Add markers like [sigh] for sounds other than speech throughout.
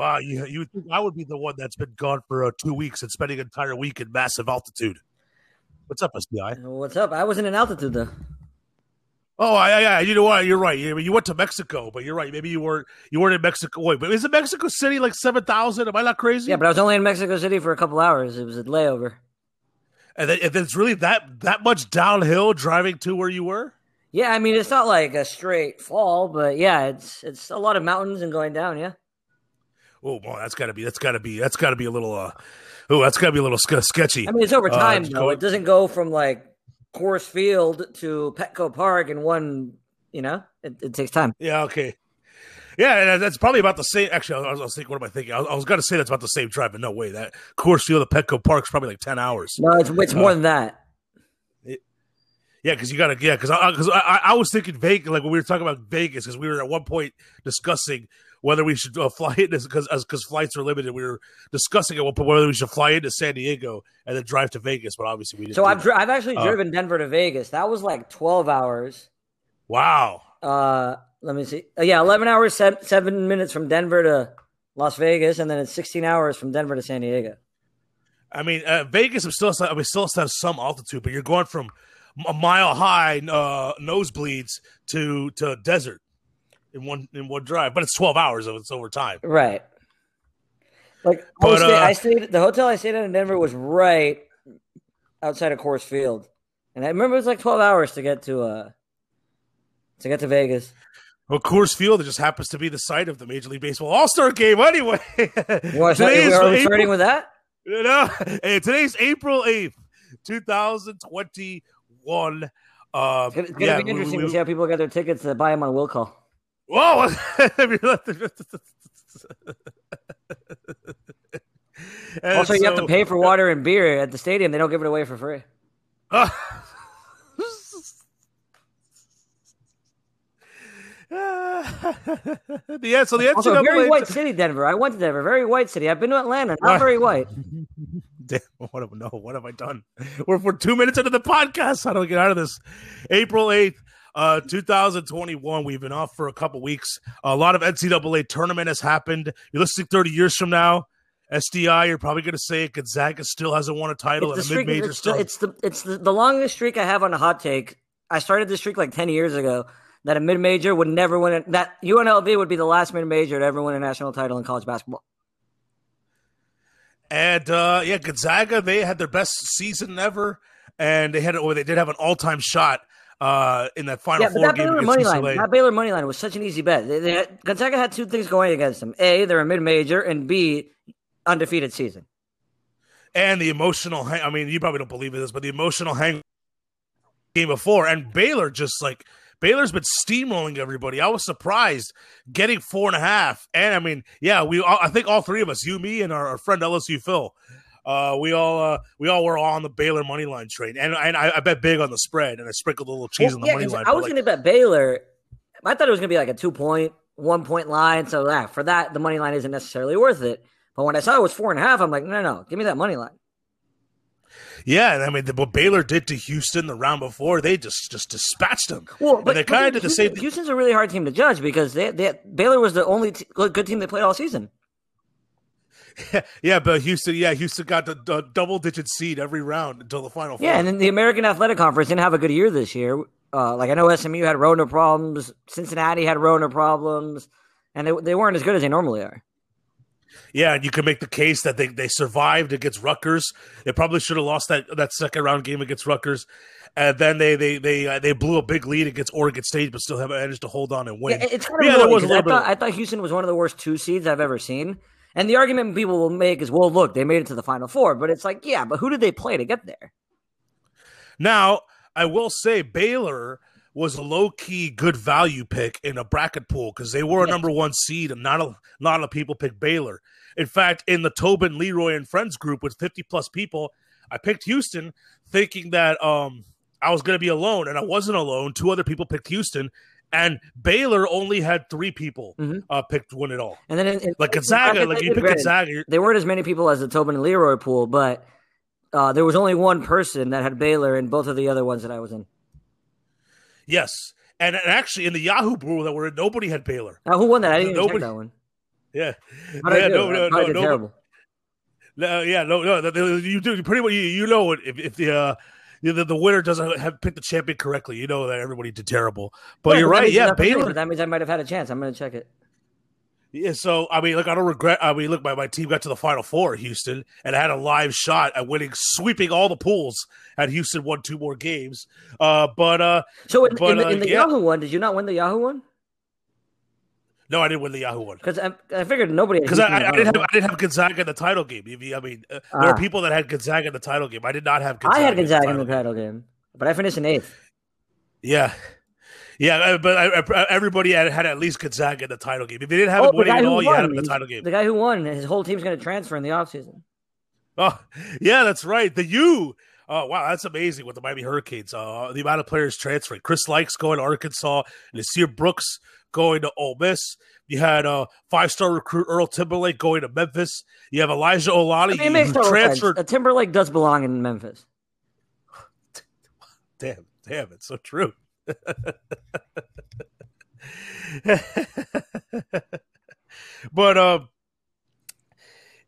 Wow, you you would think I would be the one that's been gone for uh, two weeks and spending an entire week in massive altitude. What's up, SDI? What's up? I wasn't in altitude though. Oh, yeah, yeah. You know what? You're right. You, you went to Mexico, but you're right. Maybe you weren't. You weren't in Mexico. Wait, but isn't Mexico City like seven thousand? Am I not crazy? Yeah, but I was only in Mexico City for a couple hours. It was a layover. And then, and it's really that that much downhill driving to where you were. Yeah, I mean it's not like a straight fall, but yeah, it's it's a lot of mountains and going down. Yeah. Oh boy, that's got to be that's got to be that's got to be a little. uh Oh, that's got to be a little sk- sketchy. I mean, it's over Uh, time just though. It doesn't go from like Coors Field to Petco Park in one. You know, it, it takes time. Yeah. Okay. Yeah, and that's probably about the same. Actually, I was, I was thinking, what am I thinking? I was, I was going to say that's about the same drive, but no way. That Coors Field to Petco Park is probably like ten hours. No, it's it's more Uh, than that. Yeah, because you got to. Yeah, because I, because I, I, I was thinking Vegas, like when we were talking about Vegas, because we were at one point discussing whether we should uh, fly in because because flights are limited. We were discussing at one point whether we should fly into San Diego and then drive to Vegas, but obviously we didn't. So I've dri- I've actually Uh, driven Denver to Vegas. That was like twelve hours. wow. Uh, let me see. Uh, yeah, eleven hours, se- seven minutes from Denver to Las Vegas, and then it's sixteen hours from Denver to San Diego. I mean, uh, Vegas is still I mean, still has some altitude, but you're going from a mile high uh, nosebleeds to to desert in one in one drive. But it's twelve hours of it's over time. Right. Like I, But, stay- uh, I stayed. The hotel I stayed at in Denver was right outside of Coors Field, and I remember it was like twelve hours to get to uh to get to Vegas. Well, Coors Field it just happens to be the site of the Major League Baseball All Star Game. Anyway, to Today is are we starting with that? [laughs] You know, hey, today's April eighth, two thousand twenty one. Uh, It's gonna, it's gonna yeah, be we- interesting we- to see how people get their tickets to buy them on will call. Whoa! [laughs] Also, you have to pay for water and beer at the stadium. They don't give it away for free. [laughs] yeah, so the Also, NCAA very white city, Denver. I went to Denver. Very white city. I've been to Atlanta. Not very [laughs] white. Damn, what have, no, what have I done? We're, we're two minutes into the podcast. How do I get out of this? April 8th, uh, 2021. We've been off for a couple weeks. A lot of NCAA tournament has happened. You're listening 30 years from now. SDI, you're probably going to say it. Gonzaga still hasn't won a title It's a streak. mid-major It's it's the it's the, the longest streak I have on a hot take. I started this streak like ten years ago. That a mid major would never win. A, that UNLV would be the last mid major to ever win a national title in college basketball. And uh, yeah, Gonzaga they had their best season ever, and they had or they did have an all time shot uh, in that final Yeah, four that game Baylor against money line, UCLA. that Baylor money line was such an easy bet. They, they had, Gonzaga had two things going against them: a, they're a mid major, and b, undefeated season. and the emotional. Hang- I mean, you probably don't believe this, but the emotional hang game before, and Baylor just like Baylor's been steamrolling everybody. I was surprised getting four and a half, and I mean, yeah, we. All, I think all three of us, you, me, and our, our friend LSU Phil. Uh, we all uh, we all were all on the Baylor money line train, and, and I, I bet big on the spread, and I sprinkled a little cheese Well, on the yeah, money line. I was like, going to bet Baylor. I thought it was going to be like a two point, one point line. So that for that, the money line isn't necessarily worth it. But when I saw it was four and a half, I'm like, no, no, give me that money line. Yeah, and I mean, the, what Baylor did to Houston the round before, they just just dispatched them. Well, and they kind of did the Houston- same thing. Houston's a really hard team to judge because they, they Baylor was the only t- good team they played all season. [laughs] Yeah, but Houston, yeah, Houston got the, the double digit seed every round until the final. Yeah, and then the American Athletic Conference didn't have a good year this year. Uh, like I know SMU had Rona problems, Cincinnati had Rona problems, and they they weren't as good as they normally are. Yeah, and you can make the case that they, they survived against Rutgers. They probably should have lost that, that second round game against Rutgers, and then they they they uh, they blew a big lead against Oregon State, but still have managed to hold on and win. Yeah, it's kind of yeah, was a I little bit. I thought Houston was one of the worst two seeds I've ever seen. And the argument people will make is, well, look, they made it to the final four, but it's like, yeah, but who did they play to get there? Now, I will say Baylor was a low key good value pick in a bracket pool because they were a number one seed, and not a lot of people picked Baylor. In fact, in the Tobin, Leroy, and friends group with fifty plus people, I picked Houston, thinking that um I was going to be alone, and I wasn't alone. Two other people picked Houston, and Baylor only had three people Mhm. uh, picked win it all. And then in, in, Like Gonzaga, like you pick. Gonzaga, There weren't as many people as the Tobin and Leroy pool, but uh, there was only one person that had Baylor and both of the other ones that I was in. yes. And, and actually, in the Yahoo pool that were in, nobody had Baylor. Now, who won that? I didn't even Nobody- check that one. Yeah, How'd yeah, no, no, no, no, terrible. no, yeah, no, no. You do pretty much. You, you know it if, if the uh, the, the winner doesn't have picked the champion correctly. You know that everybody did terrible. But Yeah, you're right. Yeah, Baylor. That means I might have had a chance. I'm going to check it. Yeah, so I mean, look, I don't regret. I mean, look, my, my team got to the Final Four, Houston, and I had a live shot at winning, sweeping all the pools. Had Houston won two more games, uh, but uh, So in, But, in the, uh, in the yeah. Yahoo one, did you not win the Yahoo one? No, I didn't win the Yahoo one Because I, I figured nobody because I, I, I didn't have I didn't have Gonzaga in the title game. I mean, uh, there Ah. are people that had Gonzaga in the title game. I did not have. Gonzaga. I had Gonzaga in in the the title. title game, but I finished in eighth. Yeah. Yeah, uh, but I, I, everybody had, had at least Gonzaga in the title game. If you didn't have Oh, him the winning at all, you had won. him in the title game. The guy who won, his whole team's going to transfer in the offseason. Oh, yeah, that's right. The U. Oh, wow, that's amazing with the Miami Hurricanes. Uh, the amount of players transferring. Chris Lykes going to Arkansas. Nysier Brooks going to Ole Miss. You had a five-star recruit Earl Timberlake going to Memphis. You have Elijah Olani I mean, it makes who total transferred. sense. Uh, Timberlake does belong in Memphis. [laughs] Damn, damn, it's so true. [laughs] but um,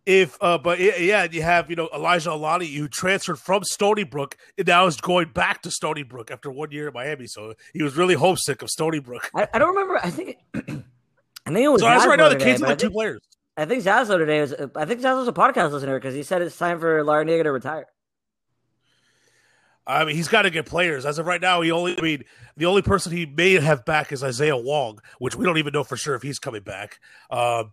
if uh, but yeah, yeah, you have you know Elijah Alani who transferred from Stony Brook and now is going back to Stony Brook after one year in Miami. So he was really homesick of Stony Brook. I, I don't remember. I think [clears throat] I think it was. So as right now, the Zaslow Canes today, have but I like two players. I think Zaslow today was. I think Zaslow's a podcast listener because he said it's time for Larrañaga to retire. I mean, he's got to get players. As of right now, he only. I mean, the only person he may have back is Isaiah Wong, which we don't even know for sure if he's coming back. Um,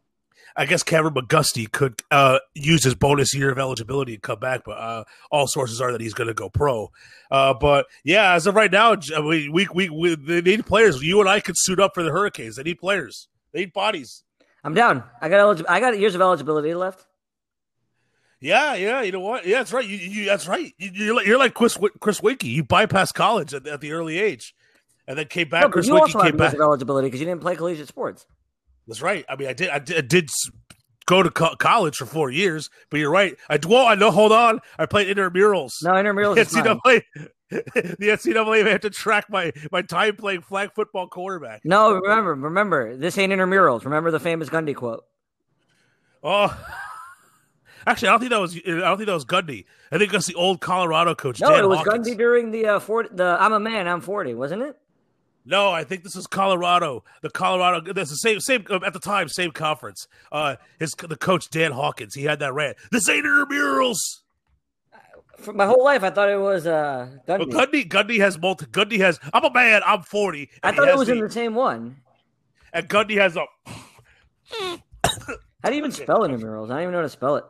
I guess Kameron McGusty could uh, use his bonus year of eligibility and come back, but uh, all sources are that he's going to go pro. Uh, but yeah, as of right now, we, we we we they need players. You and I could suit up for the Hurricanes. They need players. They need bodies. I'm down. I got eligi- I got years of eligibility left. Yeah, yeah. You know what? Yeah, that's right. You, you that's right. You, you're like you're like Chris Chris Weinke. You bypassed college at, at the early age, and then came back. No, Chris you Weinke also came back. years of eligibility because you didn't play collegiate sports. That's right. I mean, I did, I did, I did go to co- college for four years, but you're right. I well, I know. Hold on, I played intramurals. No, intramurals the is fine. NCAA, the NCAA [laughs] had to track my my time playing flag football quarterback. No, remember, remember, this ain't intramurals. Remember the famous Gundy quote. Oh, [laughs] actually, I don't think that was. I don't think that was Gundy. I think that's the old Colorado coach. No, Dan it was Hawkins. Gundy during the uh, 40, the I'm a man, I'm 40, wasn't it? No, I think this is Colorado. The Colorado. That's the same. Same at the time. Same conference. Uh, his the coach Dan Hawkins. He had that rant. This ain't intramurals. For my whole life, I thought it was uh, Gundy. Gundy, Gundy has multi. Gundy has. I'm a man. I'm 40. I thought it was the- in the same one. And Gundy has a How do you even spell intramurals? I don't even know how to spell it.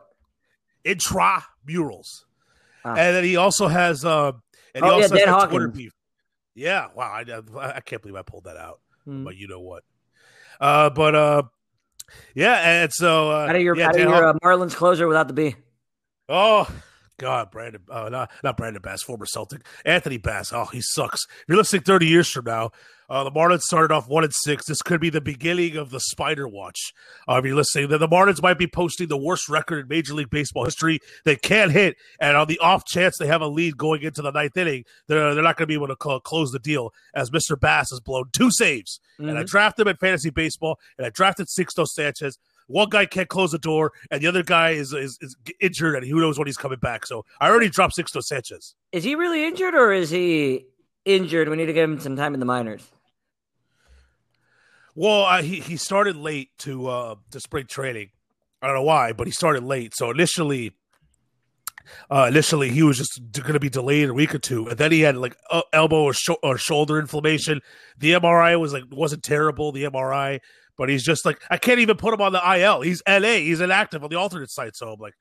intramurals, Ah. and then he also has. Uh, and he Oh, yeah, also has Dan Twitter Hawkins. beef. Yeah, wow. I, I can't believe I pulled that out. Hmm. But you know what? Uh, but uh, yeah, and so uh, Out of your, yeah, out of your uh, Marlins closer without the B. Oh God, Brandon, uh, not not Brandon Bass, former Celtic, Anthony Bass. Oh, he sucks. If you're listening 30 years from now, uh, the Marlins started off one and six. This could be the beginning of the Spider Watch. Uh, if you're listening, the, the Marlins might be posting the worst record in Major League Baseball history. They can't hit, and on the off chance they have a lead going into the ninth inning, they're they're not going to be able to cl- close the deal. As Mr. Bass has blown two saves, and I Mhm. drafted him in fantasy baseball, and I drafted Sixto Sanchez. One guy can't close the door, and the other guy is, is is injured, and who knows when he's coming back. So I already dropped Sixto Sanchez. Is he really injured or is he injured? We need to give him some time in the minors. Well, uh, he he started late to uh to spring training. I don't know why, but he started late. So initially, uh, initially he was just going to be delayed a week or two, and then he had like uh, elbow or, or shoulder inflammation. The MRI was like wasn't terrible. The MRI, but he's just like I can't even put him on the IL. He's LA. He's inactive on the alternate site. So I'm like,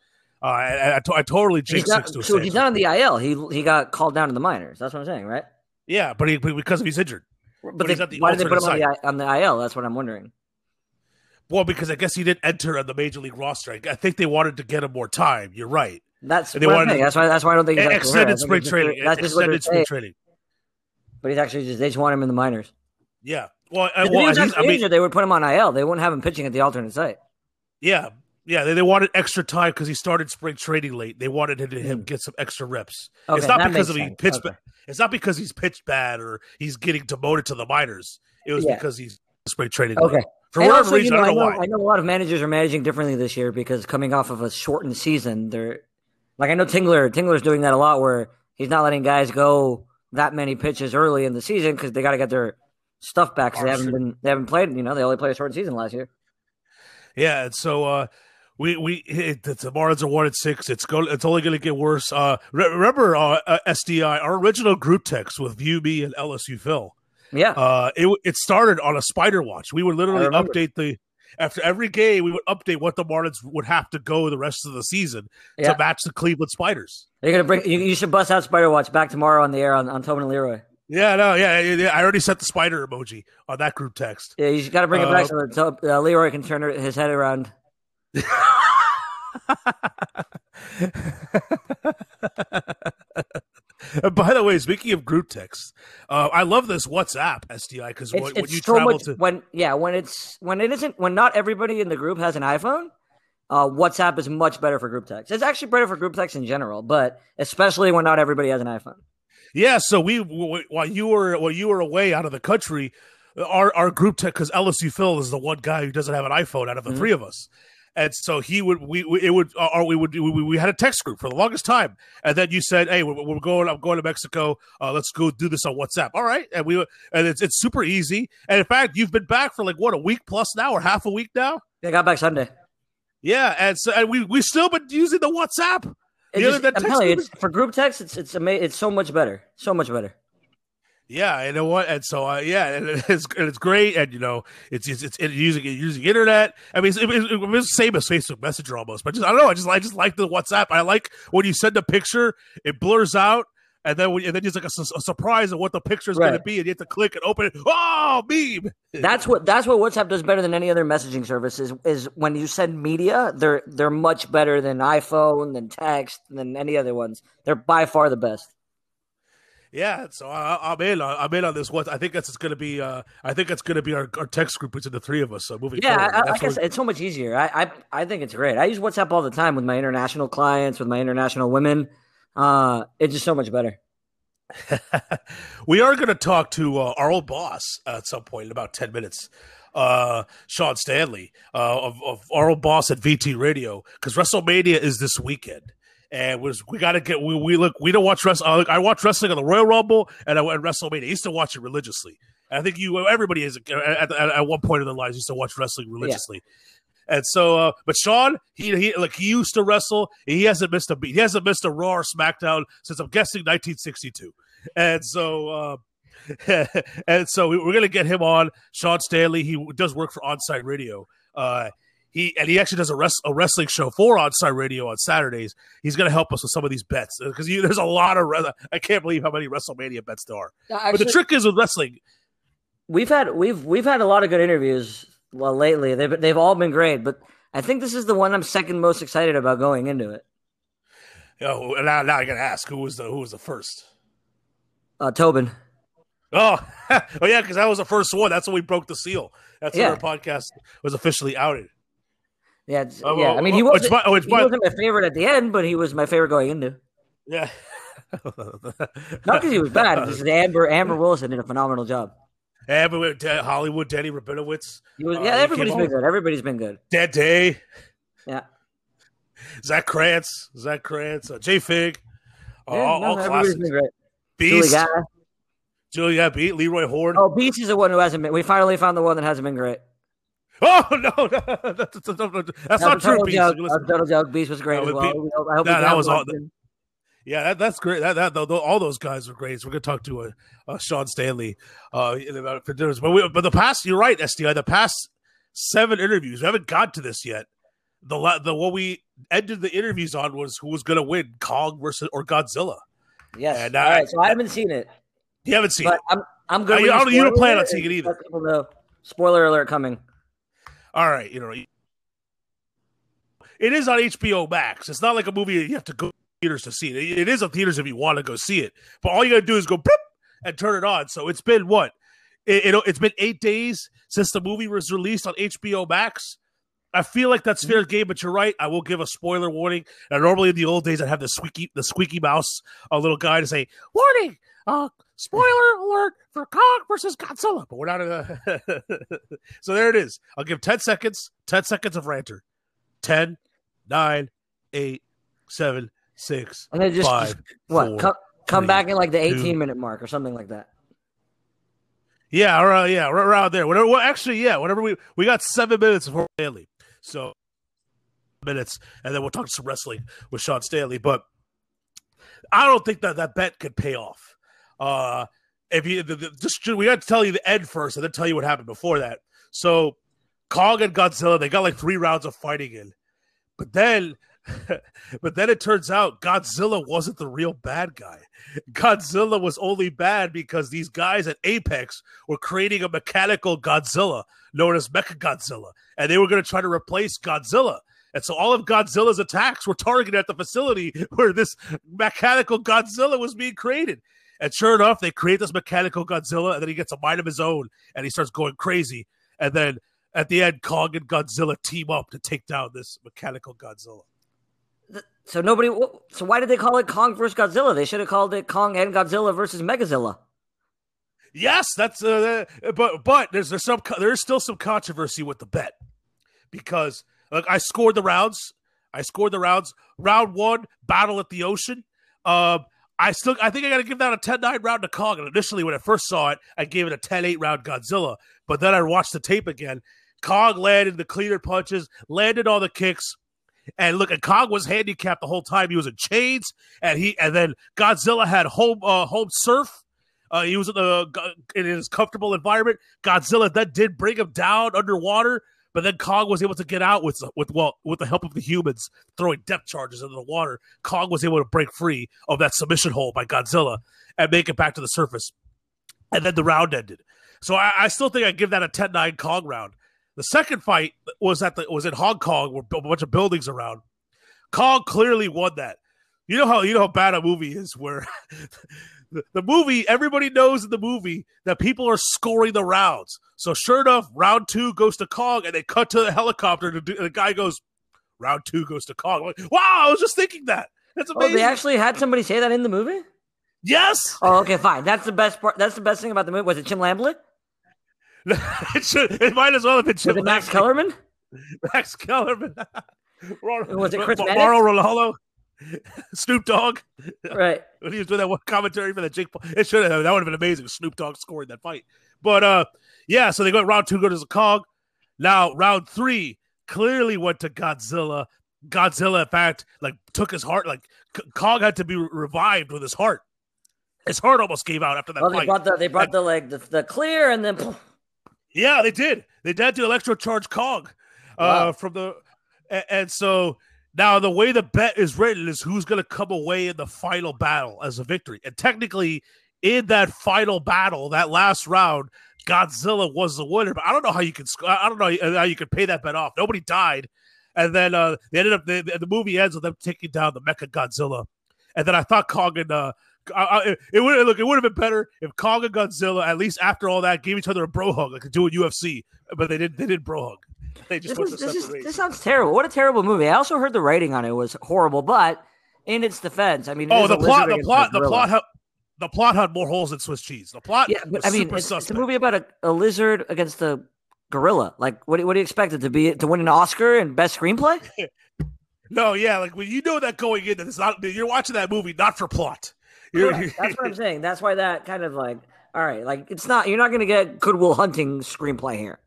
uh, I, I, I totally jinxed not, so he's not on the IL. He he got called down to the minors. That's what I'm saying, right? Yeah, but he because he's injured. But, But they, the why did they put him on the, on the IL? That's what I'm wondering. Well, because I guess he didn't enter on the major league roster. I I think they wanted to get him more time. You're right. That's they wanted to- That's why. That's why I don't think he's. Extended spring training. That's just what they're Extended spring training. But he's actually just they just want him in the minors. Yeah. Well, uh, If he well, was he's- actually I mean, injured, they would put him on IL. They wouldn't have him pitching at the alternate site. yeah, yeah. They, they wanted extra time because he started spring training late. They wanted him to him get some extra reps. Okay, it's not because of he pitched. Okay. ba- It's not because he's pitched bad or he's getting demoted to the minors. It was Yeah. because he's spring training. Okay. late. For And whatever also, reason, you know, I don't know know, why. I know a lot of managers are managing differently this year because coming off of a shortened season, they're like I know Tingler. Tingler's doing that a lot, where he's not letting guys go that many pitches early in the season because they got to get their stuff back because they haven't been they haven't played. You know, they only played a short season last year. Yeah, and so uh, we we it, the, the Marlins are one at six. It's go. It's only going to get worse. Uh, re- remember uh, uh, SDI, our original group text with you, me, and LSU Phil. Yeah, Uh, it it started on a spider watch. We would literally update the after every game. We would update what the Marlins would have to go the rest of the season Yeah. to match the Cleveland Spiders. you're gonna bring. You, you should bust out Spider Watch back tomorrow on the air on, on Tobin and Leroy. Yeah, no, yeah, yeah. I already set the spider emoji on that group text. Yeah, you got to bring it back Uh, so, so uh, Leroy can turn his head around. [laughs] By the way, speaking of group text, uh, I love this WhatsApp SDI because when, when you so travel much to when yeah when it's when it isn't when not everybody in the group has an iPhone. Uh, WhatsApp is much better for group text. It's actually better for group text in general, but especially when not everybody has an iPhone. Yeah, so we while you were while you were away out of the country, our our group text because LSU Phil is the one guy who doesn't have an iPhone out of the Mhm. three of us, and so he would we, we it would or we would we, we had a text group for the longest time, and then you said, "Hey, we're, we're going I'm going to Mexico. Uh, let's go do this on WhatsApp." All right, and we and it's it's super easy, and in fact, you've been back for like what a week plus now or half a week now. I got back Sunday. Yeah, and so and we we still been using the WhatsApp. The just- than I'm text you, for group text, it's it's it's so much better, so much better. Yeah, you know what? And so, uh, yeah, and it's and it's great, and you know, it's it's, it's using using internet. I mean, it's, it, it, it's the same as Facebook Messenger almost, but just I don't know. I just I just like the WhatsApp. I like when you send a picture, it blurs out, and then and then there's like a, a surprise of what the picture is going to be, and you have to click and open it. Oh, meme! [laughs] That's what that's what WhatsApp does better than any other messaging service. Is is when you send media, they're they're much better than iPhone, than text, than any other ones. They're by far the best. Yeah, so I, I'm in. on- I'm in on this. What I think that's going to be. Uh, I think that's going to be our, our text group between the three of us. So moving Yeah, forward, I, I, That's like I said, it's so much easier. I, I I think it's great. I use WhatsApp all the time with my international clients, with my international women. Uh, it's just so much better. [laughs] we are going to talk to uh, our old boss at some point in about 10 minutes. Uh sean stanley uh of, of our old boss at vt radio because wrestlemania is this weekend. And was we got to get we, we look we don't watch wrestling uh, i watch wrestling on the royal rumble and I, and wrestlemania. I used to watch it religiously. I think you everybody is at, at, at one point in their lives used to watch wrestling religiously And so, uh, but Sean, he he like he used to wrestle. He hasn't missed a beat. He hasn't missed a Raw or SmackDown since I'm guessing 1962. And so, uh, [laughs] and so we- we're gonna get him on. Sean Stanley. He does work for Onsite Radio. Uh, he and he actually does a, res- a wrestling show for Onsite Radio on Saturdays. He's gonna help us with some of these bets because there's a lot of. I can't believe how many WrestleMania bets there are. but the trick is with wrestling. we've had we've we've had a lot of good interviews. Well, lately they've they've all been great, but I think this is the one I'm second most excited about going into it. Know, now, now I gotta ask who was the who was the first. Uh, Tobin. Oh, [laughs] oh yeah, because that was the first one. That's when we broke the seal. That's Yeah. when our podcast was officially outed. Yeah, Oh, yeah. oh, I mean, he oh, wasn't, my- oh, he wasn't my favorite at the end, but he was my favorite going into. Yeah. [laughs] Not because he was bad. Just Amber Amber Wilson did a phenomenal job. Uh, Hollywood, Danny Rabinowitz, was, Uh, yeah, he everybody's been good. Everybody's been good. Dead Day, Yeah. Zach Krantz, Zach Krantz, uh, Jay Fig, uh, Yeah, all, no, all classics. Beast, Julie. Julia Beat, Leroy Horn. Oh, Beast is the one who hasn't been. We finally found the one that hasn't been great. Oh, no, no, that's, that's, that's not That true. was a total Beast. joke. You That was a total joke. Beast was great No, as well. be- I hope No, that was all- one. Yeah, that, that's great. That, that, all those guys are great. So we're gonna talk to uh, uh, Sean Stanley uh, about for dinners. But we, but the past, you're right, SDI. The past seven interviews, we haven't got to this yet. The the what we ended the interviews on was who was gonna win, Kong versus or Godzilla. Yes. And, All uh, right. So I haven't seen it, You haven't seen but it. I'm I'm good. I- don't- you don't plan on seeing it either. let people know. Spoiler alert coming. All right, you know, it is on HBO Max. It's not like a movie you have to go theaters to see it. It is on theaters if you want to go see it, but all you got to do is go bloop and turn it on. So it's been what? It, it, it's been eight days since the movie was released on HBO Max. I feel like that's fair game, but you're right. I will give a spoiler warning. And normally in the old days, I'd have the squeaky, the squeaky mouse, a little guy to say, "Warning, uh, spoiler alert for Kong versus Godzilla. But we're not. Uh, [laughs] so there it is. I'll give 10 seconds, 10 seconds of ranter. 10, 9, 8, 7, 6, And then just, 5, just [laughs] what? four, come come three, back in like the eighteen-minute mark or something like that. Yeah, around yeah, right around there. Whatever. Well, actually, yeah. whatever. we we got seven minutes before Stanley, so minutes, and then we'll talk some wrestling with Sean Stanley. But I don't think that that bet could pay off. Uh, if you the, the, just we got to tell you the end first, and then tell you what happened before that. So Kong and Godzilla, they got like three rounds of fighting in, but then. [laughs] but then it turns out Godzilla wasn't the real bad guy. Godzilla was only bad because these guys at Apex were creating a mechanical Godzilla known as Mecha Godzilla, and they were going to try to replace Godzilla. And so all of Godzilla's attacks were targeted at the facility [laughs] where this mechanical Godzilla was being created. And sure enough, they create this mechanical Godzilla, and then he gets a mind of his own, and he starts going crazy. And then at the end, Kong and Godzilla team up to take down this mechanical Godzilla. So nobody. So why did they call it Kong versus Godzilla? They should have called it Kong and Godzilla versus Megazilla. Yes, that's uh, but but there's there's some there's still some controversy with the bet because I scored the rounds, I scored the rounds. Round one, battle at the ocean. Um, I still I think I got to give that a 10-9 round to Kong. And initially, when I first saw it, I gave it a 10-8 round Godzilla. But then I watched the tape again. Kong landed the cleaner punches, landed all the kicks. And look, Kong was handicapped the whole time. He was in chains, and he and then Godzilla had home uh, home surf. Uh, he was in, the, in his comfortable environment. Godzilla then did bring him down underwater, but then Kong was able to get out with with well with the help of the humans throwing depth charges into the water. Kong was able to break free of that submission hold by Godzilla and make it back to the surface. And then the round ended. So I, I still think I give that a 10-9 Kong round. The second fight was at the was in Hong Kong, where a bunch of buildings around. Kong clearly won that. You know how you know how bad a movie is, where [laughs] the, the movie everybody knows in the movie that people are scoring the rounds. So sure enough, round two goes to Kong, and they cut to the helicopter. And the guy goes, "Round two goes to Kong." I'm like, wow, I was just thinking that. That's amazing. Oh, they actually had somebody say that in the movie. Yes. Oh, okay, fine. That's the best part. That's the best thing about the movie. Was it Tim Lamblett? [laughs] it should. It might as well have been Chip Was it Max. Kellerman? [laughs] Max Kellerman. [laughs] Was it Chris Mauro Ronaldo? Snoop Dogg. Right. When he was doing that one commentary for the Jake Paul. It should have. That would have been amazing. Snoop Dogg scoring that fight. But uh, yeah. So they go round two, go to the Kong. Now round three clearly went to Godzilla. Godzilla, in fact, like took his heart. Like Kong had to be re- revived with his heart. His heart almost gave out after that Well, they brought the they brought the like the, the clear and then poof, Yeah, they did. They did do electrocharge Kong uh, Wow. from the, and, and so now the way the bet is written is who's going to come away in the final battle as a victory. And technically, in that final battle, that last round, Godzilla was the winner. But I don't know how you can. I don't know how you could pay that bet off. Nobody died, and then uh, they ended up. The, the movie ends with them taking down the Mecha Godzilla. And then I thought Kong and uh, I, it would look. It would have been better if Kong and Godzilla, at least after all that, gave each other a bro hug like they do in UFC. But they didn't. They didn't bro hug. [laughs] They just this, is, this, is, this sounds terrible. What a terrible movie. I also heard the writing on it was horrible, but in its defense, I mean, Oh, the plot. The plot. The plot. Ha- the plot had more holes than Swiss cheese. The plot. Yeah, but I mean, super it's, it's a movie about a, a lizard against a gorilla. Like, what, do- what do you expect it to be? To win an Oscar and best screenplay? [laughs] No, yeah, like when you know that going in, that it's not. You're watching that movie not for plot. Correct. [laughs] That's what I'm saying. That's why that kind of like, all right, like it's not. You're not going to get Good Will Hunting screenplay here.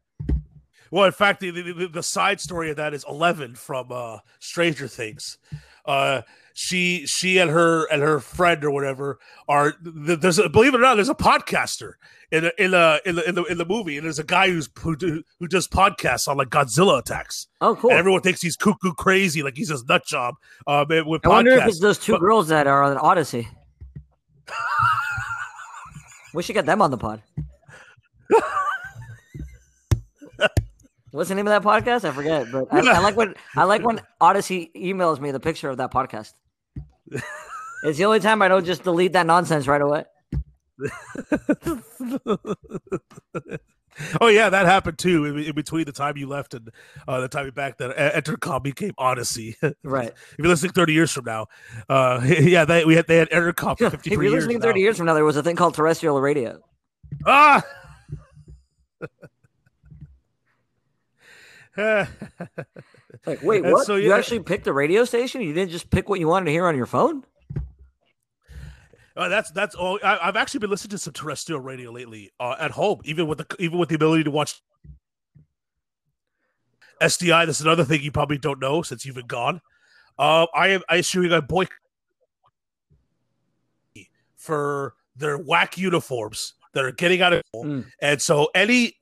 Well, in fact, the, the, the side story of that is Eleven from uh, Stranger Things. Uh, she she and her and her friend or whatever are there's a, believe it or not there's a podcaster in a, in a, in the in the in the movie and there's a guy who's who, do, who does podcasts on like Godzilla attacks Oh, cool. and everyone thinks he's cuckoo crazy like he's this nut job um with I wonder if it's those two But- girls that are on Audacy. We should get them on the pod. What's the name of that podcast? I forget, but I, I like when I like when Audacy emails me the picture of that podcast. It's the only time I don't just delete that nonsense right away. [laughs] Oh yeah, that happened too. In, in between the time you left and uh, the time you back, that Entercom became Audacy. [laughs] Right. if you're listening 30 years from now, uh, [laughs] yeah, they we had they had Entercom for 53 if you're years. listening now. 30 years from now, there was a thing called terrestrial radio. Ah. [laughs] Like, wait, what? so, you actually picked the radio station? You didn't just pick what you wanted to hear on your phone? Uh, that's that's all. I, I've actually been listening to some terrestrial radio lately uh, at home, even with the even with the ability to watch SDI. That's another thing you probably don't know since you've been gone. Uh, I am I assume you got boy for their whack uniforms that are getting out of Mm. and so any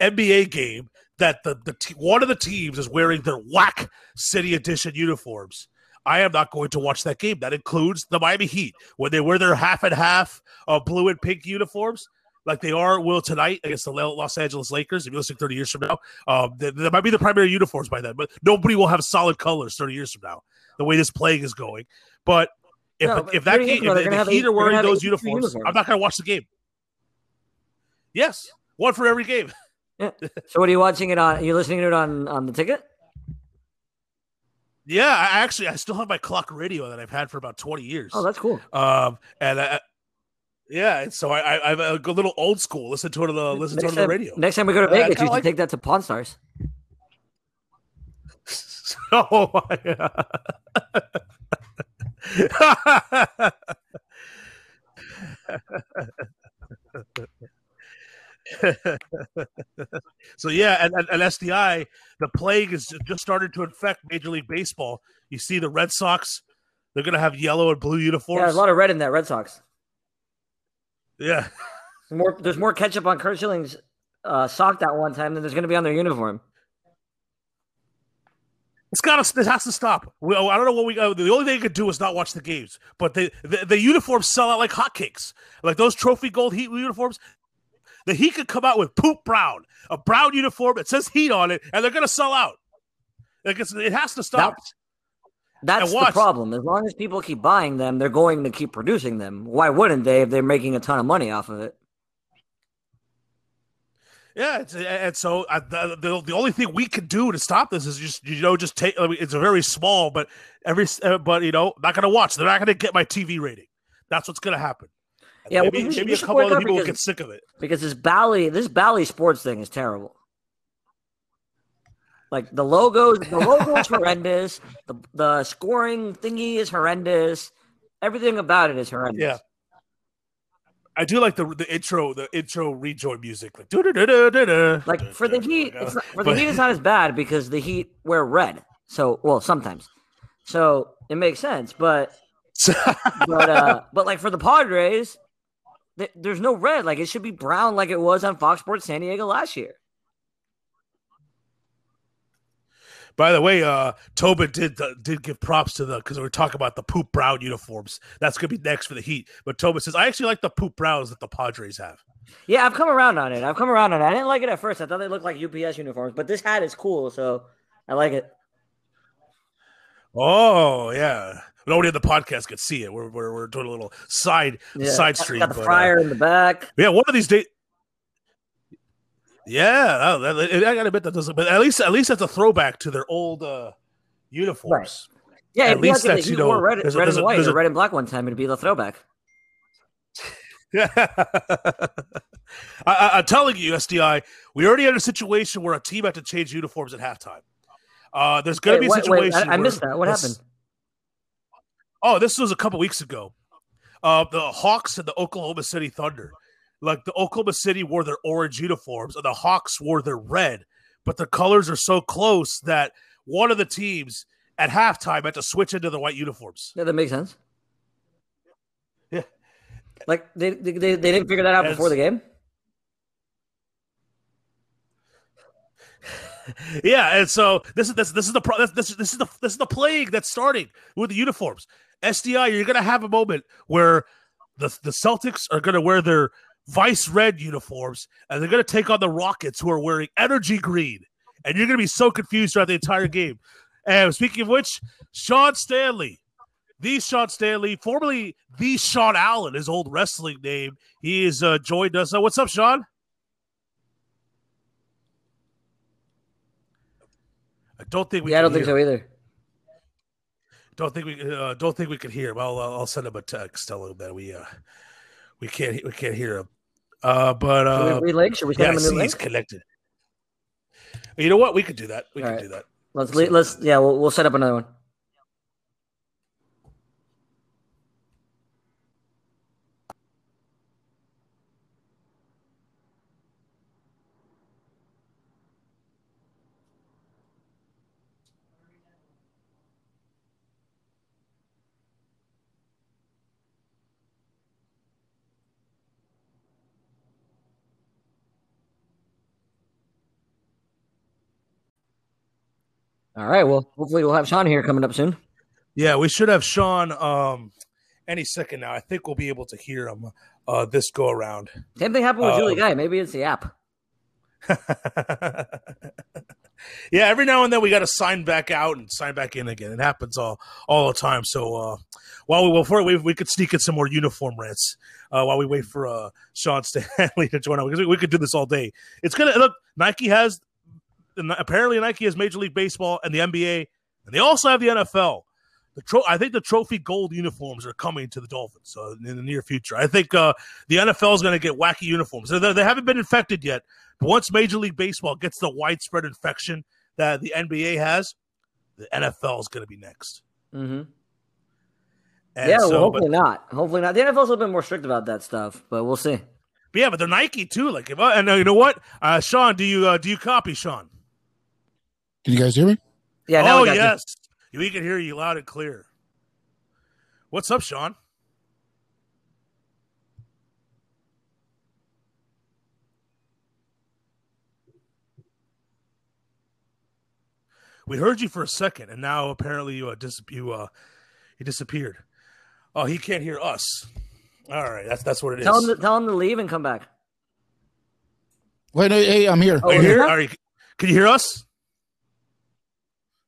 NBA game that the the te- one of the teams is wearing their whack city edition uniforms. I am not going to watch that game. That includes the Miami Heat when they wear their half and half uh, blue and pink uniforms, like they are will tonight against the Los Angeles Lakers. If you're listening 30 years from now, um, that, that might be the primary uniforms by then, but nobody will have solid colors 30 years from now. The way this playing is going, but if No, if that game, if the, Heat eight- are wearing those uniforms, uniforms. I'm not going to watch the game. Yes, one for every game. Yeah. So what are you watching it on? Are you listening to it on, on the ticket? Yeah, I actually I still have my clock radio that I've had for about 20 years. Oh, that's cool. Um, and I, yeah, so I, I I'm a good little old school. Listen to it on the listen to it on the radio. next time we go to Uh, Vegas, kinda you should like- take that to Pawn Stars. [laughs] oh my [laughs] so yeah, and, and, and SDI, the plague is just started to infect Major League Baseball. You see the Red Sox; they're going to have yellow and blue Yeah, uniforms. there's a lot of red in that Red Sox. yeah. More, there's more ketchup on Curt Schilling's uh, sock that one time than there's going to be on their uniform. It's got to. This has to stop. We, I don't know what we. Uh, the only thing you could do is not watch the games. But the, the the uniforms sell out like hotcakes. Like those trophy gold Heat uniforms. The Heat could come out with poop brown, a brown uniform that says Heat on it, and they're gonna sell out. Like it's, it has to stop. That's And the problem. As long as people keep buying them, they're going to keep producing them. Why wouldn't they if they're making a ton of money off of it? Yeah, it's, and so uh, the, the the only thing we can do to stop this is just you know just take. I mean, it's very small, but every uh, but you know not gonna watch. They're not gonna get my TV rating. That's what's gonna happen. Yeah, well, maybe, we should- maybe we a couple other people will because- get sick of it. Because this Bally, this Bally sports thing is terrible. Like the logos, the logo is [laughs] horrendous. The the scoring thingy is horrendous. Everything about it is horrendous. Yeah. I do like the the intro, the intro rejoin music, like. Like for the Heat, it's not, for the But- Heat, it's not as bad because the Heat wear red. So, well, sometimes. So it makes sense, but [laughs] but uh, but like for the Padres, th- there's no red. Like it should be brown, like it was on Fox Sports San Diego last year. By the way, uh, Tobin did uh, did give props to the because we are talking about the poop brown uniforms. That's gonna be next for the Heat. But Tobin says I actually like the poop browns that the Padres have. Yeah, I've come around on it. I've come around on it. I didn't like it at first. I thought they looked like UPS uniforms, but this hat is cool, so I like it. Oh yeah, nobody in the podcast could see it. We're we're, we're doing a little side Yeah. side stream. Got the but, uh, fryer in the back. Yeah, one of these days. Yeah, that, that- I gotta admit that doesn't. But at least, at least that's a throwback to their old uh, uniforms. Yeah, at least like that's, you know, red, there's red there's and a- white there's or red and black one time. It'd be the throwback. [laughs] Yeah, I, I'm telling you, SDI, we already had a situation where a team had to change uniforms at halftime. Uh, there's going to be a wait, wait, situation. I, I missed that. What happened? Oh, this was a couple weeks ago. Uh, the Hawks and the Oklahoma City Thunder. Like the Oklahoma City wore their orange uniforms, and the Hawks wore their red, but the colors are so close that one of the teams at halftime had to switch into the white uniforms. Yeah, that makes sense. Yeah. Like they they, they, they didn't figure that out before the game. [laughs] Yeah, and so this is this this is the pro- this this, this is the this is the plague that's starting with the uniforms. SDI, you're going to have a moment where the, the Celtics are going to wear their vice red uniforms and they're going to take on the Rockets, who are wearing energy green. And you're going to be so confused throughout the entire game. And speaking of which, Sean Stanley, the Sean Stanley, formerly the Sean Allen, his old wrestling name, he has uh, joined us. Uh, what's up, Sean? I don't think we. Yeah, I don't think so either. Don't think we. Uh, don't think we could hear him. I'll. I'll send him a text. Tell him that we. Uh, we can't. Hear we can't hear him. Uh, but Should uh, we relink? Should we yeah, send I him a see new he's connected. You know what? We could do that. We All could right. do that. Let's le- let's yeah, we'll, we'll set up another one. All right. Well, hopefully we'll have Sean here coming up soon. Yeah, we should have Sean um any second now. I think we'll be able to hear him uh this go around. Same thing happened with Uh, Julie Guy. Maybe it's the app. [laughs] yeah, every now and then we got to sign back out and sign back in again. It happens all all the time. So uh, while we before we we could sneak in some more uniform rants uh, while we wait for uh, Sean Stanley [laughs] to join us because we, we could do this all day. It's gonna look. Nike has apparently Nike has Major League Baseball and the NBA, and they also have the NFL. The tro- I think the trophy gold uniforms are coming to the Dolphins uh, in the near future. I think uh, the NFL is going to get wacky uniforms. They, they haven't been infected yet, but once Major League Baseball gets the widespread infection that the NBA has, the NFL is going to be next. Mm-hmm. Yeah, so, well, but- hopefully not. Hopefully not. The NFL's a little bit more strict about that stuff, but we'll see. but yeah, but they're Nike too. Like, if, uh, and uh, you know what, uh, Sean, do you uh, do you copy Sean? Can you guys hear me? Yeah. Now oh we got you. yes, we can hear you loud and clear. What's up, Sean? We heard you for a second, and now apparently you uh, dis- you uh, he disappeared. Oh, he can't hear us. All right, that's that's what it is. Tell him to, tell him to leave and come back. Wait, hey, hey, I'm here. Oh, Are you is here? Are you, can you hear us?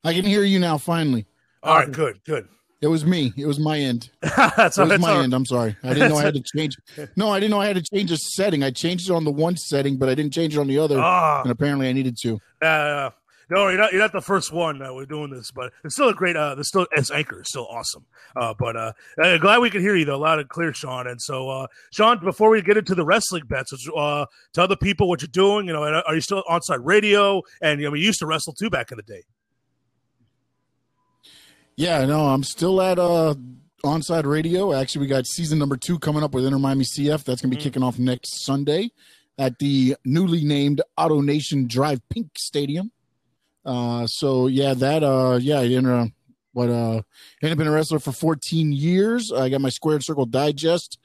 I can hear you now. Finally, All right, good, good. it was me. It was my end. [laughs] that's It was my end. I'm sorry. I didn't know I had to [laughs] change. No, I didn't know I had to change a setting. I changed it on the one setting, but I didn't change it on the other. Ah, And apparently, I needed to. Uh, no, you're not. You're not the first one that we're doing this, but it's still a great. Uh, it's still as anchor, it's still awesome. Uh, but uh, uh, glad we can hear you though, loud and clear, Sean. And so, uh, Sean, before we get into the wrestling bets, uh, tell the people what you're doing. You know, are you still on site radio? And you know, we used to wrestle too back in the day. Yeah, no, I'm still at uh Onside Radio. Actually, we got season number two coming up with Inter Miami CF. That's going to be Mm. kicking off next Sunday at the newly named AutoNation DRV PNK Stadium. Uh, so yeah, that uh, yeah, Inter, what uh, I've been a wrestler for 14 years. I got my Squared Circle Digest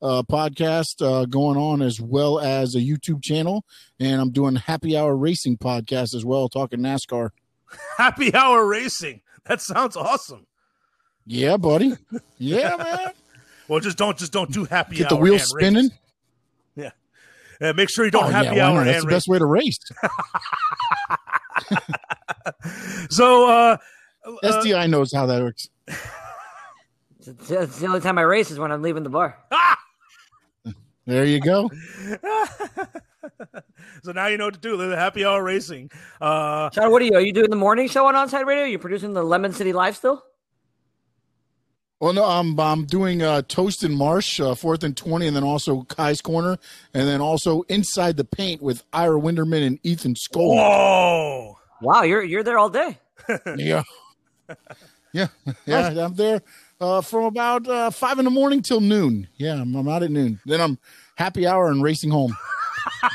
uh, podcast uh, going on as well as a YouTube channel, and I'm doing Happy Hour Racing podcast as well, talking NASCAR. [laughs] Happy Hour Racing. [laughs] That sounds awesome. Yeah, buddy. Yeah, [laughs] man. Well, just don't just don't do happy Get the hour wheel and spinning. race. Uh, make sure you don't Oh, happy yeah, hour not? and That's the race. best way to race. [laughs] So, uh, uh, SDI knows how that works. It's, it's the only time I race is when I'm leaving the bar. There you go. So now you know what to do. The happy hour racing. Uh, Sean, what are you? Are you doing the morning show on Onside Radio? you producing the Lemon City Live still? Well, no, I'm I'm doing uh, Toast and Marsh, uh, fourth and twenty, and then also Kai's Corner, and then also Inside the Paint with Ira Winderman and Ethan Skolnick. whoa. Wow, you're you're there all day. [laughs] Yeah, yeah, yeah. I'm there uh, from about uh, five in the morning till noon. Yeah, I'm, I'm out at noon. Then I'm happy hour and racing home.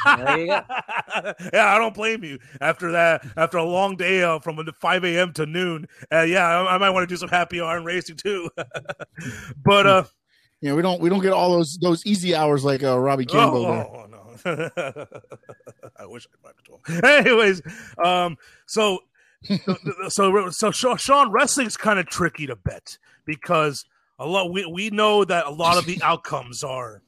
There you go. [laughs] yeah, I don't blame you. After that, after a long day uh, from 5 a.m. to noon, uh, yeah, I, I might want to do some happy hour and racing too. [laughs] but uh, You know, we don't we don't get all those those easy hours like uh, Robbie Campbell. there. oh, oh, no, [laughs] I wish I might have told. Anyways, um, so so so Sha- Sean, wrestling's kind of tricky to bet because a lot we we know that a lot of the outcomes are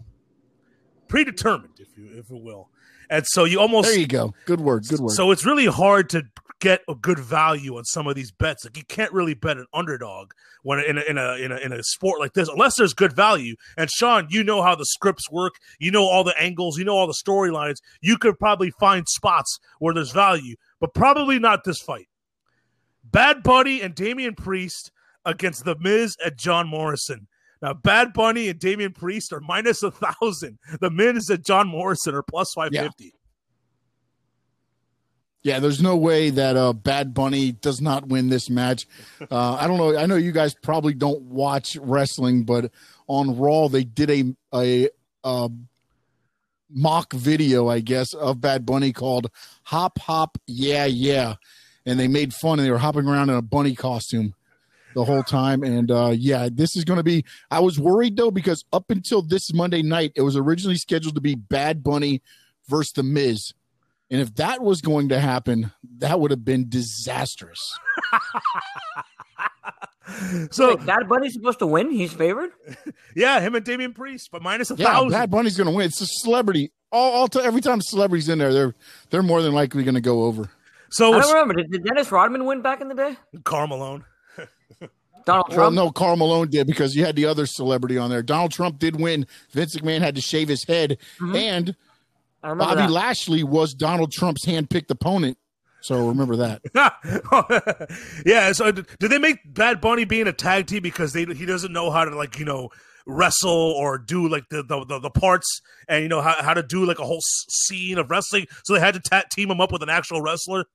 predetermined, if you if you will, and so you almost There you go. Good word. Good word. so it's really hard to get a good value on some of these bets. Like you can't really bet an underdog when in a, in a in a in a sport like this unless there's good value. And Sean, you know how the scripts work. You know all the angles. You know all the storylines. You could probably find spots where there's value, but probably not this fight. Bad Bunny and Damian Priest against The Miz and John Morrison. Now, Bad Bunny and Damian Priest are minus a thousand. The Miz and John Morrison are plus five fifty. Yeah, there's no way that uh, Bad Bunny does not win this match. [laughs] Uh, I don't know. I know you guys probably don't watch wrestling, but on Raw they did a a, a mock video, I guess, of Bad Bunny called "Hop Hop Yeah Yeah," and they made fun and they were hopping around in a bunny costume the whole time. And uh, yeah, this is going to be. I was worried though because up until this Monday night, it was originally scheduled to be Bad Bunny versus The Miz. And if that was going to happen, that would have been disastrous. [laughs] so Wait, Bad Bunny's supposed to win? He's favored. [laughs] yeah, him and Damian Priest, but minus a yeah, thousand. Bad Bunny's going to win. It's a celebrity. All, all t- every time celebrities in there, they're they're more than likely going to go over. So I don't remember. Did, did Dennis Rodman win back in the day? Karl Malone. Donald Trump. Well, no, Karl Malone did because you had the other celebrity on there. Donald Trump did win. Vince McMahon had to shave his head, mm-hmm. and Bobby that. Lashley was Donald Trump's handpicked opponent. So remember that. [laughs] yeah. So did they make Bad Bunny being a tag team because they he doesn't know how to like you know wrestle or do like the the, the, the parts and you know how, how to do like a whole scene of wrestling? So they had to ta- team him up with an actual wrestler.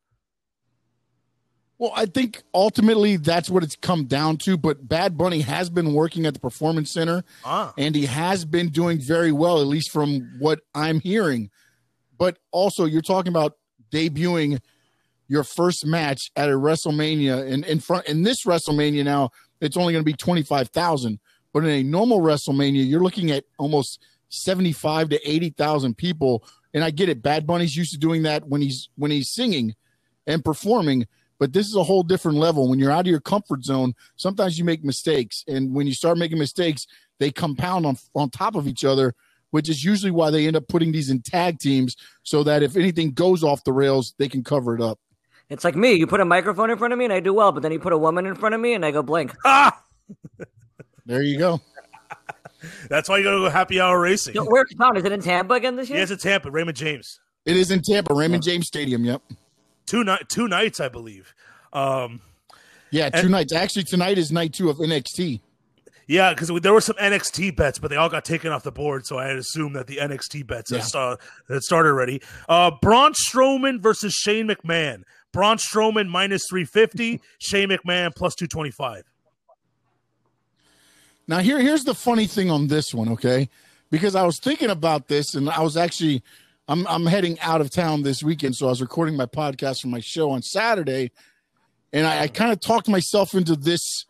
Well, I think ultimately that's what it's come down to. But Bad Bunny has been working at the Performance Center, ah. and he has been doing very well, at least from what I'm hearing. But also, you're talking about debuting your first match at a WrestleMania, and in front in this WrestleMania now, it's only going to be twenty five thousand. But in a normal WrestleMania, you're looking at almost seventy five to eighty thousand people. And I get it. Bad Bunny's used to doing that when he's when he's singing and performing but this is a whole different level. When you're out of your comfort zone, sometimes you make mistakes. And when you start making mistakes, they compound on, on top of each other, which is usually why they end up putting these in tag teams so that if anything goes off the rails, they can cover it up. It's like me. You put a microphone in front of me and I do well, but then you put a woman in front of me and I go blank. Ah! [laughs] there you go. [laughs] That's why you got to go happy hour racing. So where's town? Is it in Tampa again this year? Yes, it's in Tampa. Raymond James. It is in Tampa, Raymond James Stadium. Yep two night two nights, I believe. Um, yeah, two and, nights. Actually, tonight is night two of NXT. Yeah, because there were some NXT bets, but they all got taken off the board, so I had assumed that the NXT bets yeah. had started already. Uh, Braun Strowman versus Shane McMahon. Braun Strowman minus three fifty. [laughs] Shane McMahon plus two twenty five. Now here, here's the funny thing on this one, okay? Because I was thinking about this, and I was actually I'm I'm heading out of town this weekend, so I was recording my podcast for my show on Saturday, and I, I kind of talked myself into this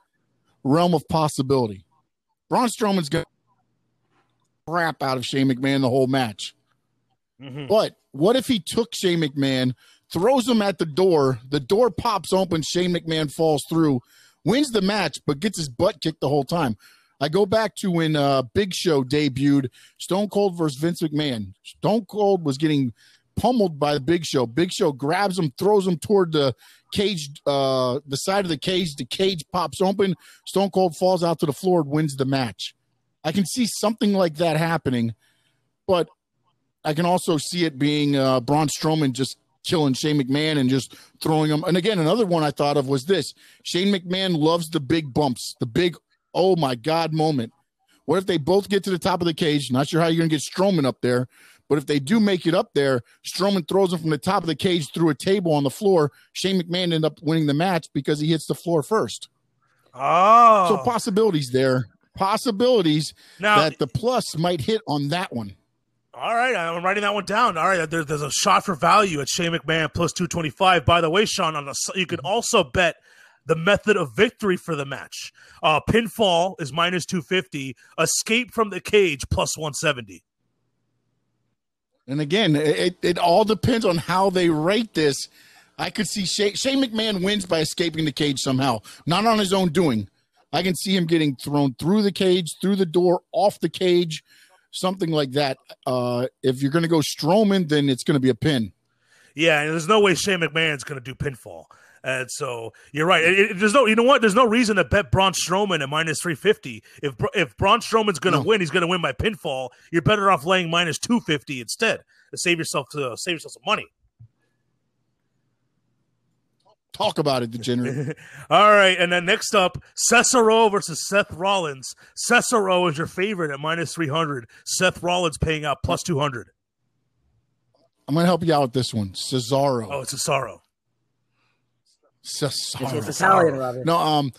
realm of possibility. Braun Strowman's going crap out of Shane McMahon the whole match. Mm-hmm. But what if he took Shane McMahon, throws him at the door, the door pops open, Shane McMahon falls through, wins the match, but gets his butt kicked the whole time? I go back to when uh, Big Show debuted Stone Cold versus Vince McMahon. Stone Cold was getting pummeled by the Big Show. Big Show grabs him, throws him toward the cage, uh, the side of the cage. The cage pops open. Stone Cold falls out to the floor and wins the match. I can see something like that happening, but I can also see it being uh, Braun Strowman just killing Shane McMahon and just throwing him. And again, another one I thought of was this Shane McMahon loves the big bumps, the big oh my God moment. What if they both get to the top of the cage? Not sure how you're going to get Strowman up there, but if they do make it up there, Strowman throws him from the top of the cage through a table on the floor. Shane McMahon ended up winning the match because he hits the floor first. Oh. So possibilities there. Possibilities now, that the plus might hit on that one. All right, I'm writing that one down. All right, there's a shot for value at Shane McMahon plus 225. By the way, Sean, on the you can also bet the method of victory for the match. Uh, pinfall is minus 250, escape from the cage plus 170. And again, it, it all depends on how they rate this. I could see Shane, Shane McMahon wins by escaping the cage somehow, not on his own doing. I can see him getting thrown through the cage, through the door, off the cage, something like that. Uh, if you're going to go Strowman, then it's going to be a pin. Yeah, and there's no way Shane McMahon's going to do pinfall. And so you're right. It, it, there's no, you know what? There's no reason to bet Braun Strowman at minus 350. If if Braun Strowman's going to no. win, he's going to win by pinfall. You're better off laying minus 250 instead to save yourself to uh, save yourself some money. Talk about it, degenerate. [laughs] All right, and then next up, Cesaro versus Seth Rollins. Cesaro is your favorite at minus three hundred. Seth Rollins paying out plus two hundred. I'm gonna help you out with this one. Cesaro. Oh, it's Cesaro. Cesaro. It's, it's Italian, Robbie. No, um,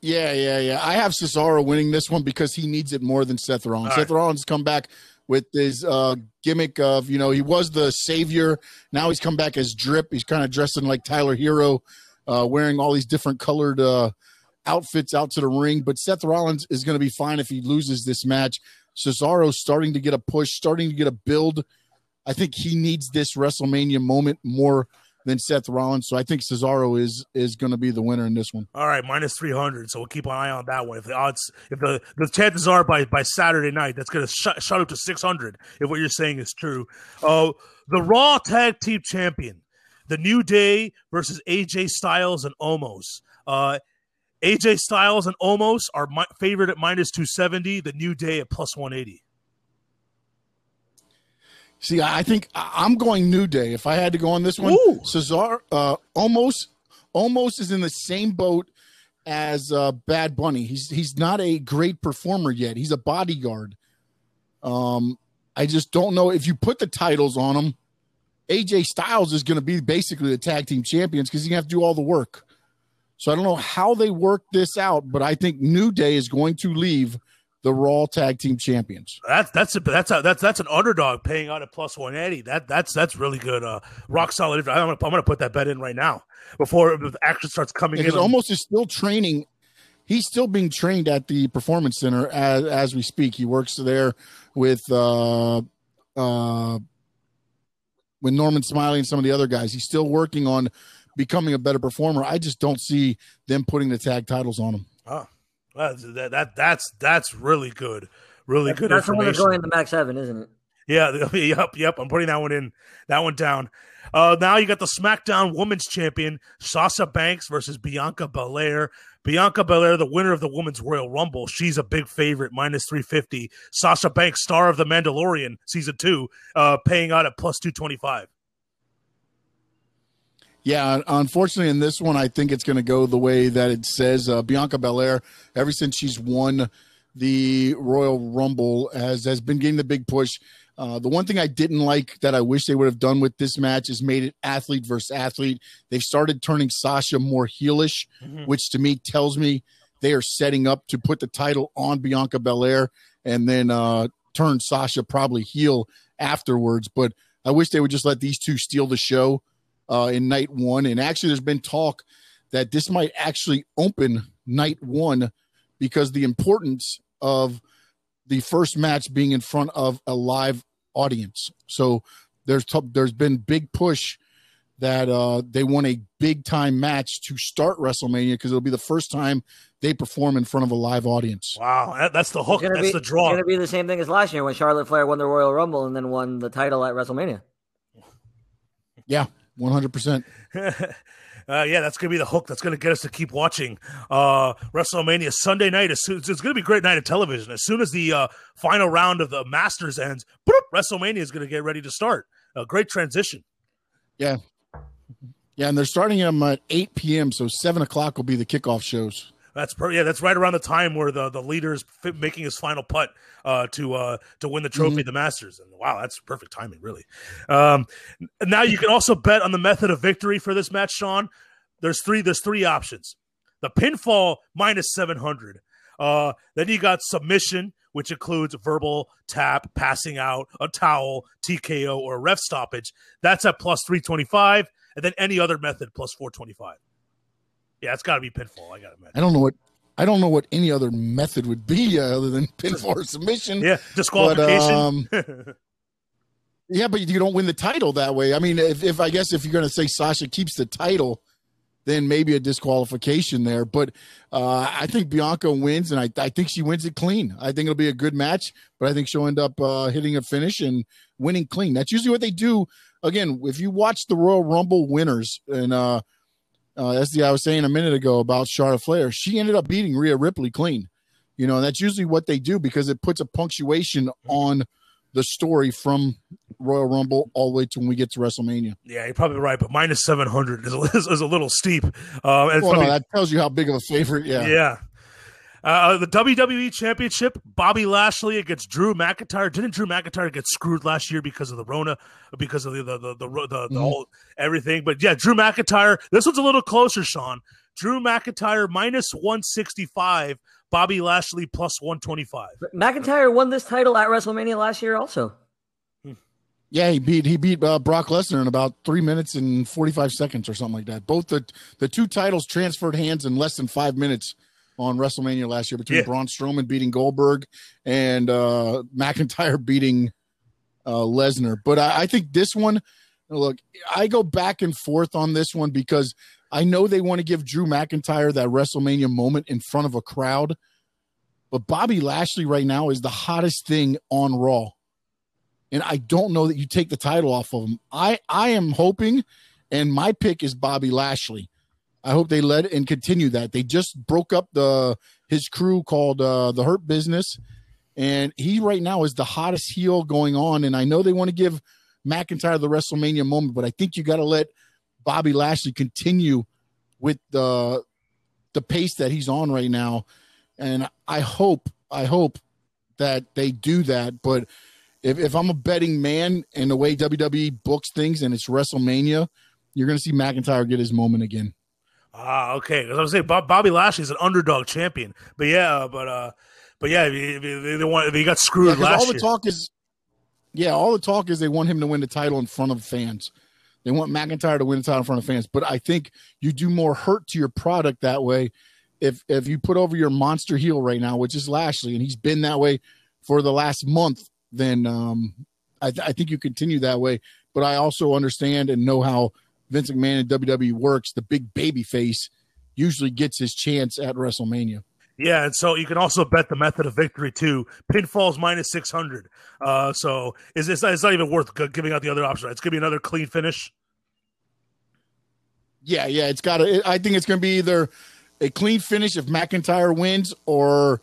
yeah, yeah, yeah. I have Cesaro winning this one because he needs it more than Seth Rollins. All Seth Rollins come back with his uh, gimmick of you know he was the savior. Now he's come back as Drip. He's kind of dressing like Tyler Herro, uh, wearing all these different colored uh, outfits out to the ring. But Seth Rollins is going to be fine if he loses this match. Cesaro's starting to get a push, starting to get a build. I think he needs this WrestleMania moment more than Seth Rollins. So I think Cesaro is is going to be the winner in this one. All right, minus three hundred. So we'll keep an eye on that one. If the odds, if the the chances are by by Saturday night, that's going to shut shut up to six hundred. If what you're saying is true. Uh, the Raw Tag Team Champion, the New Day versus AJ Styles and Omos. Uh, AJ Styles and Omos are my favorite at minus two seventy. The New Day at plus one eighty. See, I think I'm going New Day. If I had to go on this one, Ooh. Cesar uh, Omos Omos is in the same boat as uh, Bad Bunny. He's he's not a great performer yet. He's a bodyguard. Um, I just don't know if you put the titles on him. AJ Styles is going to be basically the tag team champions because he's going to have to do all the work. So I don't know how they work this out, but I think New Day is going to leave the Raw Tag Team Champions. That's that's a, that's a, that's that's an underdog paying out at plus one eighty. That that's that's really good. Uh, rock solid. I'm gonna, I'm gonna put that bet in right now before the action starts coming because in. Omos is still training. He's still being trained at the Performance Center as as we speak. He works there with uh uh with Norman Smiley and some of the other guys. He's still working on becoming a better performer. I just don't see them putting the tag titles on him. Oh. That, that that's that's really good, really that's, good that's the one that's going Max Seven, isn't it? Yeah, [laughs] yep, yep. I'm putting that one in, that one down. Uh, now you got the SmackDown Women's Champion Sasha Banks versus Bianca Belair. Bianca Belair, the winner of the Women's Royal Rumble, she's a big favorite, minus 350. Sasha Banks, star of The Mandalorian, season two, uh, paying out at plus 225. Yeah, unfortunately, in this one, I think it's going to go the way that it says. Uh, Bianca Belair, ever since she's won the Royal Rumble, has has been getting the big push. Uh, the one thing I didn't like that I wish they would have done with this match is made it athlete versus athlete. They've started turning Sasha more heelish, mm-hmm. which to me tells me they are setting up to put the title on Bianca Belair and then uh, turn Sasha probably heel afterwards. But I wish they would just let these two steal the show uh, in night one. And actually, there's been talk that this might actually open night one because the importance of the first match being in front of a live audience. So there's t- there's been big push that uh, they want a big time match to start WrestleMania because it'll be the first time they perform in front of a live audience. Wow, that's the hook. That's be, the draw. It's going to be the same thing as last year when Charlotte Flair won the Royal Rumble and then won the title at WrestleMania. Yeah, one hundred percent. [laughs] Uh, yeah, that's gonna be the hook. That's gonna get us to keep watching uh, WrestleMania Sunday night. As soon, it's gonna be a great night of television. As soon as the uh, final round of the Masters ends, boop, WrestleMania is gonna get ready to start. A great transition. Yeah, yeah, and they're starting them at eight p.m. So seven o'clock will be the kickoff shows. That's per- yeah. That's right around the time where the the leader is making his final putt uh, to uh, to win the trophy, mm-hmm. the Masters. And wow, that's perfect timing, really. Um, now you can also bet on the method of victory for this match, Sean. There's three. There's three options. The pinfall minus seven hundred. Uh, then you got submission, which includes verbal tap, passing out, a towel, TKO, or a ref stoppage. That's at plus three twenty five, and then any other method plus four twenty five. Yeah, it's got to be pinfall. I got to imagine. I don't know what I don't know what any other method would be uh, other than [laughs] pinfall or submission. Yeah, disqualification. But, um, [laughs] yeah, but you don't win the title that way. I mean, if, if I guess if you're going to say Sasha keeps the title, then maybe a disqualification there. But uh, I think Bianca wins, and I, I think she wins it clean. I think it'll be a good match, but I think she'll end up uh, hitting a finish and winning clean. That's usually what they do. Again, if you watch the Royal Rumble winners, and uh, uh, as the I was saying a minute ago about Charlotte Flair, she ended up beating Rhea Ripley clean. You know, that's usually what they do because it puts a punctuation on the story from Royal Rumble all the way to when we get to WrestleMania. Yeah, you're probably right, but minus seven hundred is, is, is a little steep. Uh, and Well, no, that tells you how big of a favorite. Yeah. yeah. Uh, the WWE Championship, Bobby Lashley against Drew McIntyre. Didn't Drew McIntyre get screwed last year because of the Rona, because of the the the the, the, the Mhm. whole everything? But yeah, Drew McIntyre. This one's a little closer, Sean. Drew McIntyre minus one sixty five. Bobby Lashley plus one twenty five. McIntyre won this title at WrestleMania last year, also. Yeah, he beat he beat uh, Brock Lesnar in about three minutes and forty five seconds or something like that. Both the the two titles transferred hands in less than five minutes on WrestleMania last year between Yeah. Braun Strowman beating Goldberg and uh, [laughs] McIntyre beating uh, Lesnar. But I, I think this one, look, I go back and forth on this one because I know they want to give Drew McIntyre that WrestleMania moment in front of a crowd. But Bobby Lashley right now is the hottest thing on Raw and I don't know that you take the title off of him. I I am hoping, and my pick is Bobby Lashley. I hope they let and continue that. They just broke up the his crew called uh, the Hurt Business, and he right now is the hottest heel going on. And I know they want to give McIntyre the WrestleMania moment, but I think you got to let Bobby Lashley continue with the the pace that he's on right now. And I hope I hope that they do that, but if, if I'm a betting man and the way WWE books things and it's WrestleMania, you're going to see McIntyre get his moment again. Ah, okay. 'Cause I was saying Bob, Bobby Lashley's an underdog champion, but yeah, but uh, but yeah, they, they, they want they got screwed Yeah, last all the year. talk is, yeah, all the talk is they want him to win the title in front of fans. They want McIntyre to win the title in front of fans. But I think you do more hurt to your product that way. If if you put over your monster heel right now, which is Lashley, and he's been that way for the last month, then um, I, th- I think you continue that way. But I also understand and know how Vince McMahon and WWE works. The big baby face usually gets his chance at WrestleMania. Yeah, and so you can also bet the method of victory too. Pinfalls minus six hundred. Uh, so is it's, it's not even worth giving out the other option. It's gonna be another clean finish. Yeah, yeah, it's got to. I think it's going to be either a clean finish if McIntyre wins, or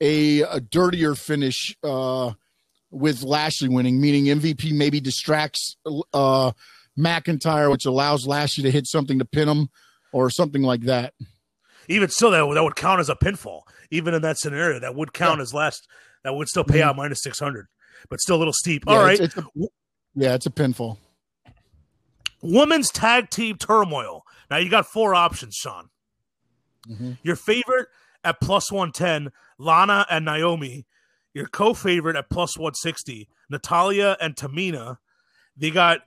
a, a dirtier finish uh, with Lashley winning, meaning MVP maybe distracts uh, McIntyre, which allows Lashley to hit something to pin him, or something like that. Even still, that that would count as a pinfall. Even in that scenario, that would count as last. That would still pay Mhm. out minus six hundred, but still a little steep. Yeah, All right, it's, it's a, yeah, it's a pinfall. women's tag team turmoil. Now you got four options, Sean. Mhm. Your favorite at plus 110, Lana and Naomi. Your co favorite at plus 160, Natalya and Tamina. They got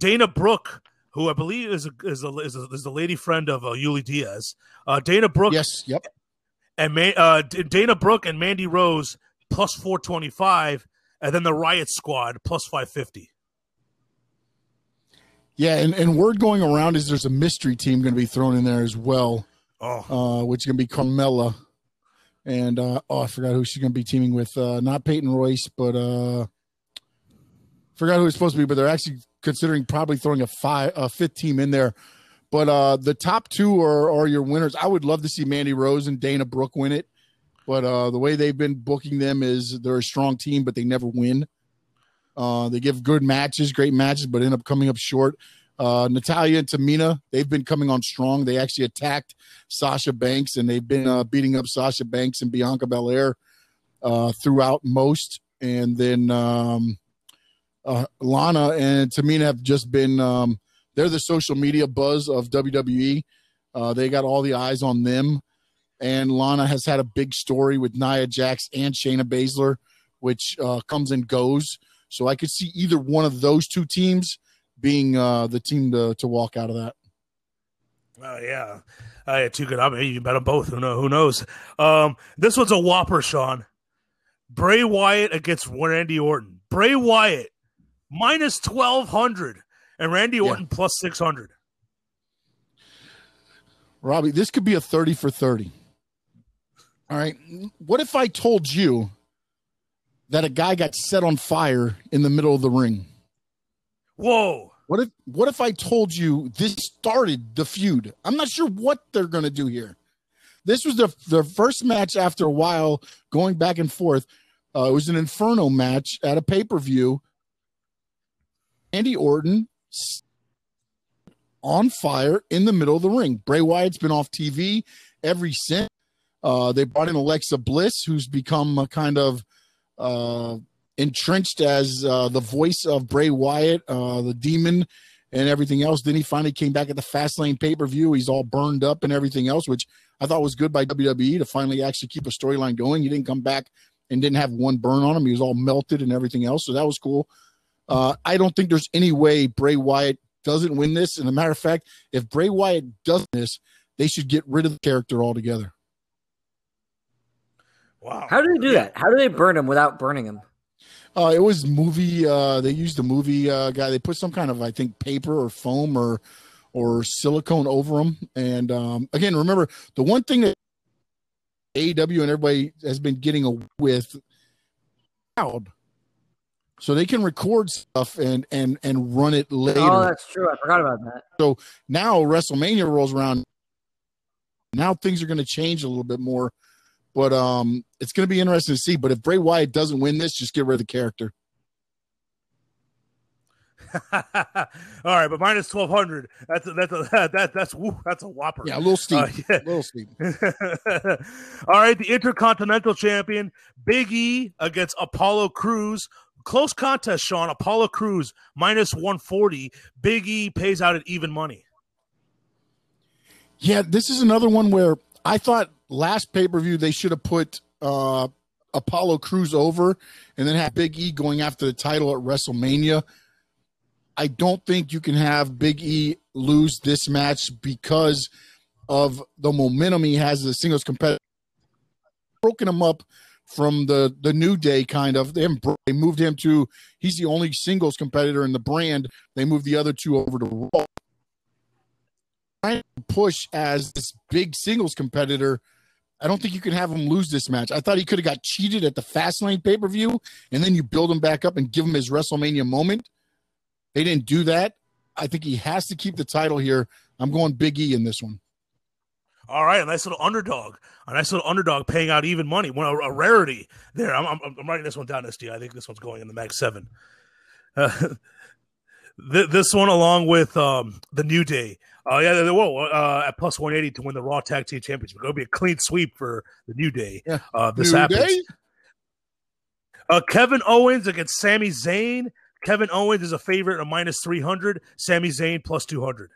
Dana Brooke, who I believe is a, is a, is, a, is the lady friend of uh, Yuli Diaz. Uh, Dana Brooke Yes, yep. and Ma- uh, D- Dana Brooke and Mandy Rose plus 425, and then the Riot Squad plus 550. Yeah, and, and word going around is there's a mystery team going to be thrown in there as well. Oh, uh, which is going to be Carmella. And uh, oh, I forgot who she's going to be teaming with. Uh, not Peyton Royce, but uh, forgot who it's supposed to be. But they're actually considering probably throwing a five, a fifth team in there. But uh, the top two are, are your winners. I would love to see Mandy Rose and Dana Brooke win it. But uh, the way they've been booking them is they're a strong team, but they never win. Uh, they give good matches, great matches, but end up coming up short. Uh, Natalya and Tamina, they've been coming on strong. They actually attacked Sasha Banks, and they've been uh, beating up Sasha Banks and Bianca Belair uh, throughout most. And then um, uh, Lana and Tamina have just been um, they're the social media buzz of WWE. Uh, they got all the eyes on them. And Lana has had a big story with Nia Jax and Shayna Baszler, which uh, comes and goes. So I could see either one of those two teams being uh, the team to, to walk out of that. Oh yeah, uh, too good. I mean, you bet them both. Who know? Who knows? Um, this one's a whopper, Sean. Bray Wyatt against Randy Orton. Bray Wyatt minus twelve hundred, and Randy Orton plus six hundred. Robbie, this could be a 30 for 30. All right. What if I told you that a guy got set on fire in the middle of the ring? Whoa! What if what if I told you this started the feud? I'm not sure what they're going to do here. This was the the first match after a while going back and forth. Uh, it was an Inferno match at a pay per view. Andy Orton on fire in the middle of the ring. Bray Wyatt's been off TV every since. Uh, they brought in Alexa Bliss, who's become a kind of uh, entrenched as uh, the voice of Bray Wyatt, uh, the demon, and everything else. Then he finally came back at the Fastlane pay per view. He's all burned up and everything else, which I thought was good by WWE to finally actually keep a storyline going. He didn't come back and didn't have one burn on him. He was all melted and everything else. So that was cool. Uh, I don't think there's any way Bray Wyatt doesn't win this. And a matter of fact, if Bray Wyatt does this, they should get rid of the character altogether. Wow. How do they do that? How do they burn him without burning him? Uh, it was movie. Uh, they used the movie uh, guy. They put some kind of, I think, paper or foam or or silicone over them. And um, again, remember the one thing that AEW and everybody has been getting away with loud, so they can record stuff and and and run it later. Oh, that's true. I forgot about that. So now WrestleMania rolls around. Now things are going to change a little bit more but um, it's going to be interesting to see. But if Bray Wyatt doesn't win this, just get rid of the character. [laughs] All right, but minus twelve hundred. That's a, that's a, [laughs] that that's woo, that's a whopper. Yeah, a little steep. Uh, yeah. A little steep. [laughs] All right, the Intercontinental Champion Big E against Apollo Crews. Close contest, Sean. Apollo Crews minus one forty. Big E pays out at even money. Yeah, this is another one where I thought last pay per view they should have put uh, Apollo Crews over and then have Big E going after the title at WrestleMania. I don't think you can have Big E lose this match because of the momentum he has as a singles competitor. Broken him up from the the New Day kind of. They, they moved him to he's the only singles competitor in the brand. They moved the other two over to Raw. Trying to push as this big singles competitor I don't think you can have him lose this match. I thought he could have got cheated at the Fastlane pay per view, and then you build him back up and give him his WrestleMania moment. They didn't do that. I think he has to keep the title here. I'm going Big E in this one. All right, a nice little underdog, a nice little underdog paying out even money. One a, a rarity there. I'm, I'm, I'm, writing this one down, SD. I think this one's going in the Mag Seven. Uh, [laughs] th- this one, along with um, the New Day, uh, yeah, they will uh, at plus 180 to win the Raw Tag Team Championship. It'll be a clean sweep for the New Day. Uh, this New happens. Day? Uh, Kevin Owens against Sami Zayn. Kevin Owens is a favorite at minus 300. Sami Zayn plus 200.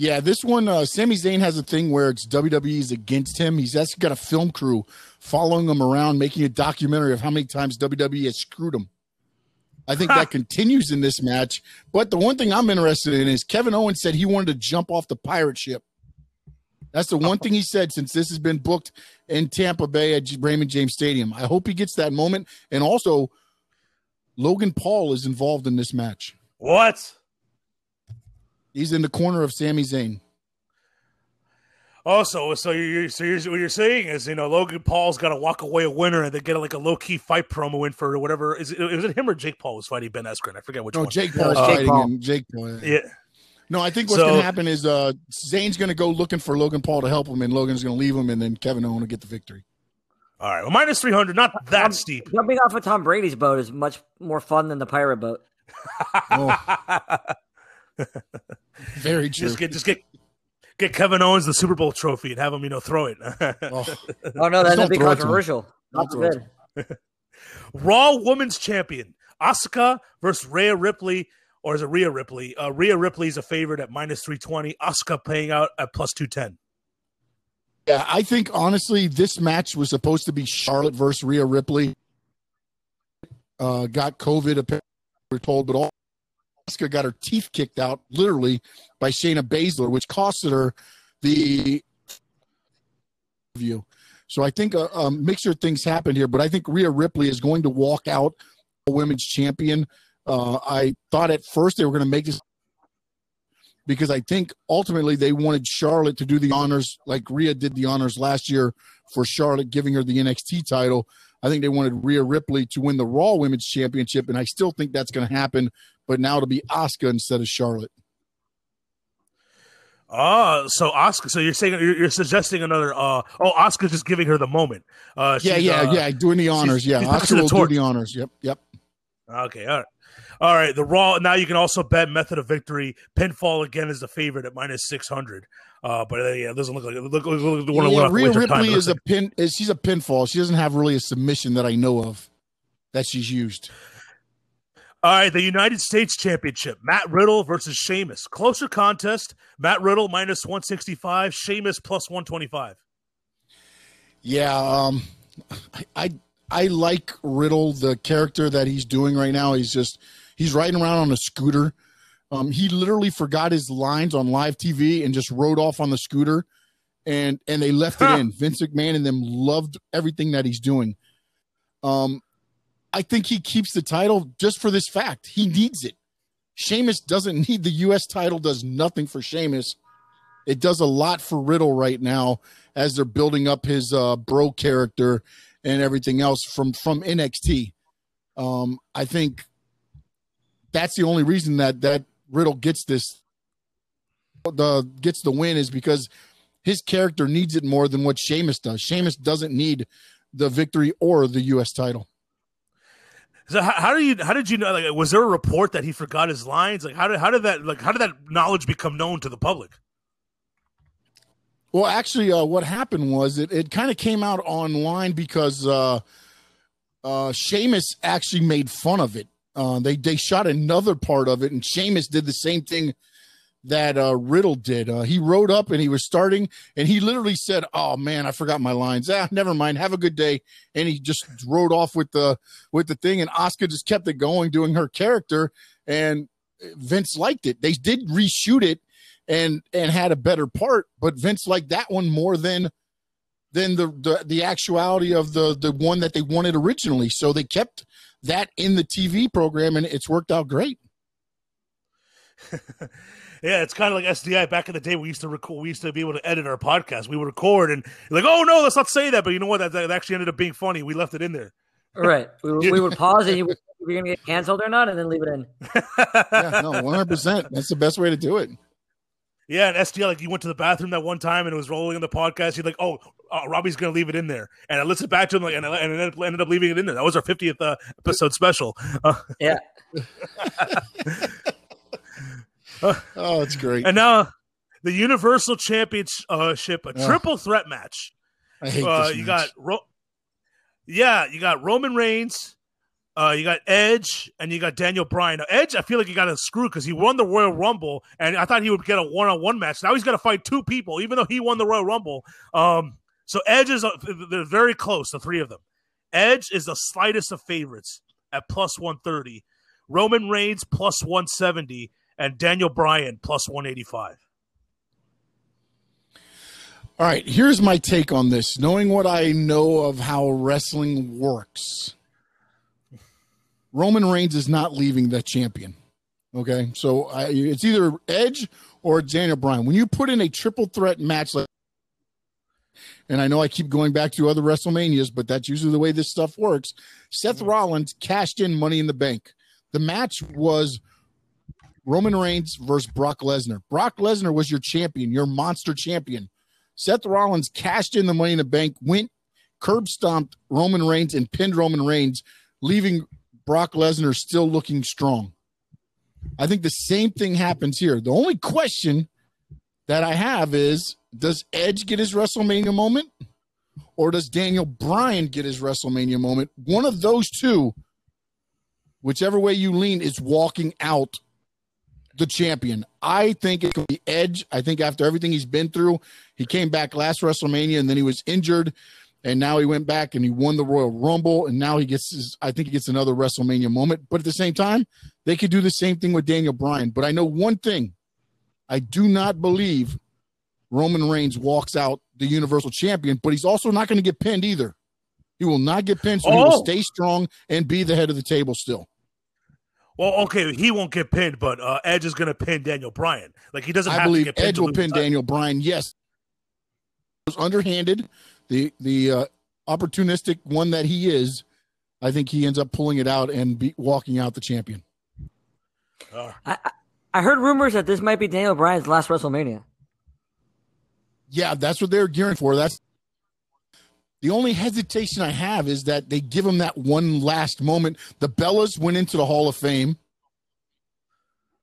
Yeah, this one, uh, Sami Zayn has a thing where it's WWE's against him. He's actually got a film crew following him around, making a documentary of how many times WWE has screwed him. I think that [laughs] continues in this match. But the one thing I'm interested in is Kevin Owens said he wanted to jump off the pirate ship. That's the one thing he said since this has been booked in Tampa Bay at Raymond James Stadium. I hope he gets that moment. And also, Logan Paul is involved in this match. What? He's in the corner of Sami Zayn. Also, so you're, so you're, what you're saying is, you know, Logan Paul's got to walk away a winner and then get like a low key fight promo in for whatever. Is it, was it him or Jake Paul was fighting Ben Askren? I forget which no, one. Jake Paul uh, fighting Paul. him. Jake Paul. Yeah. No, I think what's so, going to happen is uh, Zayn's going to go looking for Logan Paul to help him, and Logan's going to leave him, and then Kevin Owens will get the victory. All right, well, minus three hundred, not that Tom, steep. Jumping off of Tom Brady's boat is much more fun than the pirate boat. oh. [laughs] [laughs] Very true. Just get, just get, get Kevin Owens the Super Bowl trophy and have him, you know, throw it. [laughs] oh. oh no, that'd be controversial. Not good. [laughs] Raw Women's Champion Asuka versus Rhea Ripley, or is it Rhea Ripley? Uh, Rhea Ripley is a favorite at minus three twenty. Asuka paying out at plus two ten. Yeah, I think honestly, this match was supposed to be Charlotte versus Rhea Ripley. Uh, got COVID, apparently we're told, but all Got her teeth kicked out literally by Shayna Baszler, which costed her the view. So I think a, a mixture of things happened here, but I think Rhea Ripley is going to walk out a women's champion. Uh, I thought at first they were going to make this because I think ultimately they wanted Charlotte to do the honors like Rhea did the honors last year for Charlotte, giving her the NXT title. I think they wanted Rhea Ripley to win the Raw Women's Championship, and I still think that's going to happen. But now it'll be Asuka instead of Charlotte. Oh, so Asuka. So you're saying you're, you're suggesting another. Uh, oh, Asuka's just giving her the moment. Uh, yeah, yeah, uh, yeah. Doing the honors. Yeah, she's [laughs] Asuka the do the honors. Yep, yep. Okay, all right. All right, the Raw. Now you can also bet method of victory. Pinfall again is the favorite at minus six hundred. Uh, but uh, yeah, it doesn't look like it. Look, look, look, look, yeah, wanna Rhea waste her time. Ripley is a pin. Is she's a pinfall? She doesn't have really a submission that I know of that she's used. All right, the United States Championship. Matt Riddle versus Sheamus. Closer contest. Matt Riddle minus 165, Sheamus plus 125. Yeah, um, I, I I like Riddle, the character that he's doing right now. He's just he's riding around on a scooter. Um, he literally forgot his lines on live TV and just rode off on the scooter, and and they left Huh. it in. Vince McMahon and them loved everything that he's doing. Um, I think he keeps the title just for this fact. He needs it. Sheamus doesn't [laughs] need the U.S. title. Does nothing for Sheamus. It does a lot for Riddle right now as they're building up his uh, bro character and everything else from from NXT. Um, I think that's the only reason that that Riddle gets this the gets the win is because his character needs it more than what Sheamus does. Sheamus doesn't need the victory or the U.S. title. So how, how do you how did you know? Like, was there a report that he forgot his lines? Like, how did how did that like how did that knowledge become known to the public? Well, actually, uh, what happened was it, it kind of came out online because uh, uh, Sheamus actually made fun of it. Uh, they they shot another part of it, and Sheamus did the same thing that uh, Riddle did. Uh, he rode up and he was starting, and he literally said, "Oh man, I forgot my lines. Ah, never mind. Have a good day." And he just rode off with the with the thing, and Asuka just kept it going, doing her character, and Vince liked it. They did reshoot it and and had a better part, but Vince liked that one more than than the the, the actuality of the the one that they wanted originally. So they kept that in the TV program, and it's worked out great. [laughs] Yeah, it's kind of like SDI back in the day. We used to record, we used to be able to edit our podcast. We would record and like, oh no, let's not say that. But you know what? That, that actually ended up being funny. We left it in there. Right. We, would- we would [laughs] pause and you would if you're gonna get canceled or not, and then leave it in. Yeah, no, one hundred percent. That's the best way to do it. Yeah, and SDL, like you went to the bathroom that one time and it was rolling in the podcast. You're like, oh, uh, Robbie's gonna leave it in there, and I listened back to him like, and, I, and I ended, up, ended up leaving it in there. That was our 50th uh, episode special. Uh, Yeah. [laughs] [laughs] [laughs] Oh, it's great. and now the Universal Championship, a triple threat match. I hate Uh, this. you match. got Ro- yeah, you got Roman Reigns, uh, you got Edge, and you got Daniel Bryan. Now, Edge, I feel like he got a screw because he won the Royal Rumble, and I thought he would get a one-on-one match. Now he's got to fight two people, even though he won the Royal Rumble. Um, so Edge is uh, they're very close, the three of them. Edge is the slightest of favorites at plus one thirty. Roman Reigns plus one seventy, and Daniel Bryan plus one eighty five. All right, here's my take on this. Knowing what I know of how wrestling works, Roman Reigns is not leaving the champion. Okay, so I, it's either Edge or Daniel Bryan. When you put in a triple threat match like, and I know I keep going back to other WrestleManias, but that's usually the way this stuff works. Seth mm-hmm. Rollins cashed in Money in the Bank. The match was Roman Reigns versus Brock Lesnar. Brock Lesnar was your champion, your monster champion. Seth Rollins cashed in the money in the bank, went curb stomped Roman Reigns and pinned Roman Reigns, leaving Brock Lesnar still looking strong. I think the same thing happens here. The only question that I have is does Edge get his WrestleMania moment or does Daniel Bryan get his WrestleMania moment? One of those two, whichever way you lean, is walking out the champion. I think it could be Edge. I think after everything he's been through, he came back last WrestleMania and then he was injured. And now he went back and he won the Royal Rumble. And now he gets his, I think he gets another WrestleMania moment. But at the same time, they could do the same thing with Daniel Bryan. But I know one thing I do not believe Roman Reigns walks out the Universal Champion, but he's also not going to get pinned either. He will not get pinned, so he will Oh. stay strong and be the head of the table still. Well, okay, he won't get pinned, but uh, Edge is going to pin Daniel Bryan. Like he doesn't I have to believe get. Edge will pin the. Daniel Bryan. Yes, it was underhanded. The the uh, opportunistic one that he is, I think he ends up pulling it out and be, walking out the champion. Uh, I, I- I heard rumors that this might be Daniel Bryan's last WrestleMania. Yeah, that's what they're gearing for. That's the only hesitation I have is that they give him that one last moment. The Bellas went into the Hall of Fame.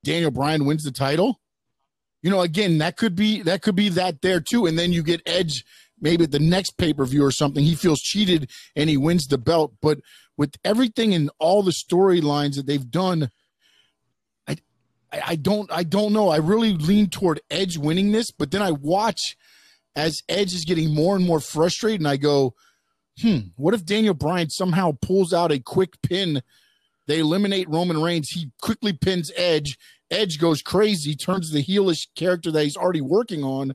Daniel Bryan wins the title. You know, again, that could be that could be that there too. And then you get Edge maybe at the next pay per view or something. He feels cheated and he wins the belt. But with everything and all the storylines that they've done, I, I don't I don't know. I really lean toward Edge winning this, but then I watch as Edge is getting more and more frustrated, and I go, hmm, what if Daniel Bryan somehow pulls out a quick pin? They eliminate Roman Reigns. He quickly pins Edge. Edge goes crazy, turns the heelish character that he's already working on.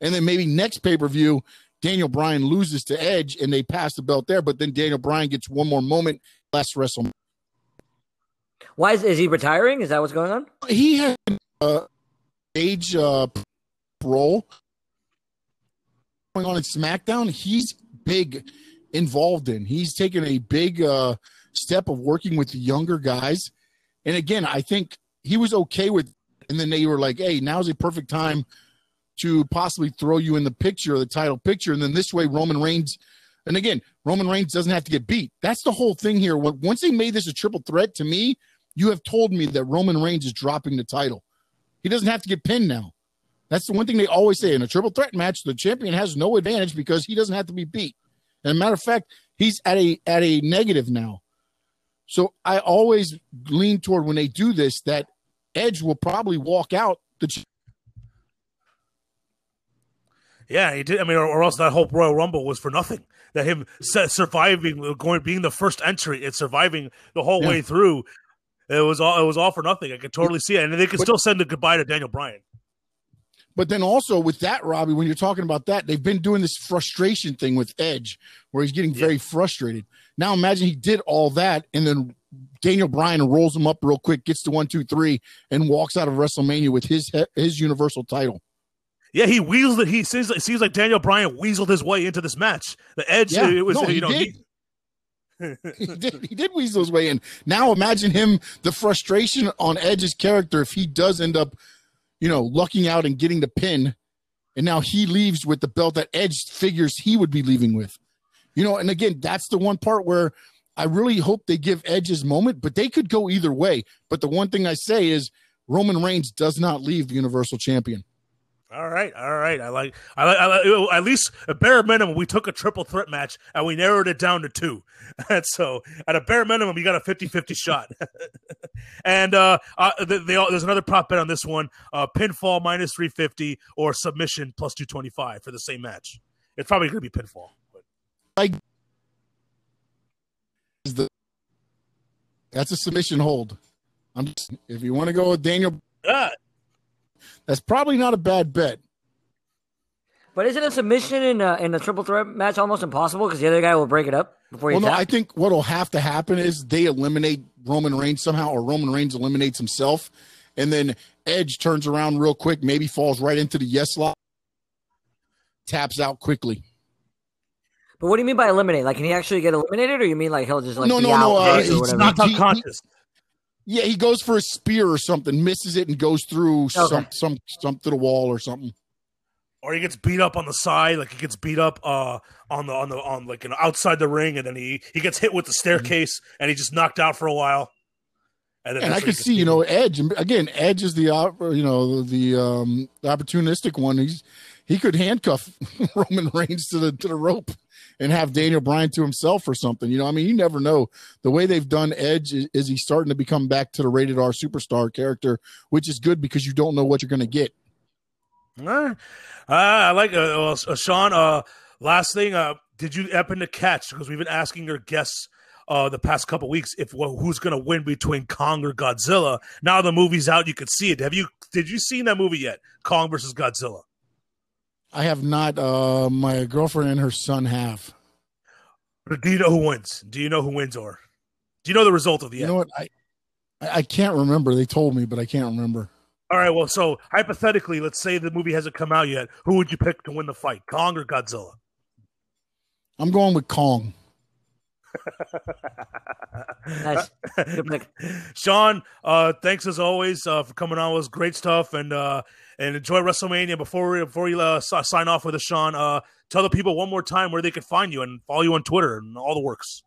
And then maybe next pay per view, Daniel Bryan loses to Edge and they pass the belt there. But then Daniel Bryan gets one more moment, last WrestleMania. Why is, is he retiring? Is that what's going on? He had uh, age uh, role going on in SmackDown. He's big involved in. He's taken a big uh, step of working with the younger guys. And again, I think he was okay with. And then they were like, "Hey, now's a perfect time to possibly throw you in the picture, the title picture." And then this way, Roman Reigns. And again, Roman Reigns doesn't have to get beat. That's the whole thing here. Once they made this a triple threat, to me, you have told me that Roman Reigns is dropping the title. He doesn't have to get pinned now. That's the one thing they always say in a triple threat match. The champion has no advantage because he doesn't have to be beat. And matter of fact, he's at a at a negative now. So I always lean toward when they do this that Edge will probably walk out the. Yeah, he did. I mean, or, or, else that whole Royal Rumble was for nothing. That him surviving, going, being the first entry and surviving the whole yeah. way through, it was all it was all for nothing. I could totally see it, and they could but, still send a goodbye to Daniel Bryan. But then also with that, Robbie, when you're talking about that, they've been doing this frustration thing with Edge, where he's getting very yeah. frustrated. Now imagine he did all that, and then Daniel Bryan rolls him up real quick, gets to one, two, three, and walks out of WrestleMania with his his Universal title. Yeah, he weaseled it. He seems like, seems like Daniel Bryan weaseled his way into this match. The Edge, yeah. it was no, you know. Did. He, he did he did weasel his way in. Now imagine him the frustration on Edge's character if he does end up you know, lucking out and getting the pin. And now he leaves with the belt that Edge figures he would be leaving with. You know, and again, that's the one part where I really hope they give Edge his moment, but they could go either way. But the one thing I say is Roman Reigns does not leave the Universal Champion. All right, all right. I like, I like, I like at least a bare minimum. We took a triple threat match and we narrowed it down to two. [laughs] And so, at a bare minimum, you got a 50-50 shot. [laughs] and uh, uh they, they all, there's another prop bet on this one: uh, pinfall minus three fifty or submission plus two twenty five for the same match. It's probably going to be pinfall. But. Like, the that's a submission hold. I'm just, if you want to go with Daniel. That's probably not a bad bet. But isn't a submission in a, in a triple threat match almost impossible because the other guy will break it up before you? Well, no, I think what will have to happen is they eliminate Roman Reigns somehow, or Roman Reigns eliminates himself, and then Edge turns around real quick, maybe falls right into the yes lock, taps out quickly. But what do you mean by eliminate? Like, can he actually get eliminated, or you mean like he'll just like no, no, no? Uh, he's not unconscious. Yeah, he goes for a spear or something, misses it, and goes through okay. some some some to the wall or something. Or he gets beat up on the side, like he gets beat up uh, on the on the on like you know outside the ring, and then he he gets hit with the staircase, mm-hmm. and he just knocked out for a while. And, and I could see, you know, Edge again. Edge is the you know the um, opportunistic one. He's he could handcuff [laughs] Roman Reigns to the to the rope and have Daniel Bryan to himself or something. You know, I mean, you never know. The way they've done Edge is, is he's starting to become back to the rated R superstar character, which is good because you don't know what you're going to get. Uh, I like uh, uh, Sean. Uh, last thing, uh, did you happen to catch? Because we've been asking your guests uh, the past couple weeks if well, who's going to win between Kong or Godzilla. Now the movie's out, you can see it. Have you? Did you seen that movie yet? Kong versus Godzilla. I have not. Uh, my girlfriend and her son have. Do you know who wins? Do you know who wins, or do you know the result of the? You end? know what? I I can't remember. They told me, but I can't remember. All right. Well, so hypothetically, let's say the movie hasn't come out yet. Who would you pick to win the fight, Kong or Godzilla? I'm going with Kong. Nice. Good pick. Sean, uh, thanks as always uh, for coming on. It was great stuff, and uh, and enjoy WrestleMania. Before we before you uh, sign off with us, Sean, uh, tell the people one more time where they can find you and follow you on Twitter and all the works.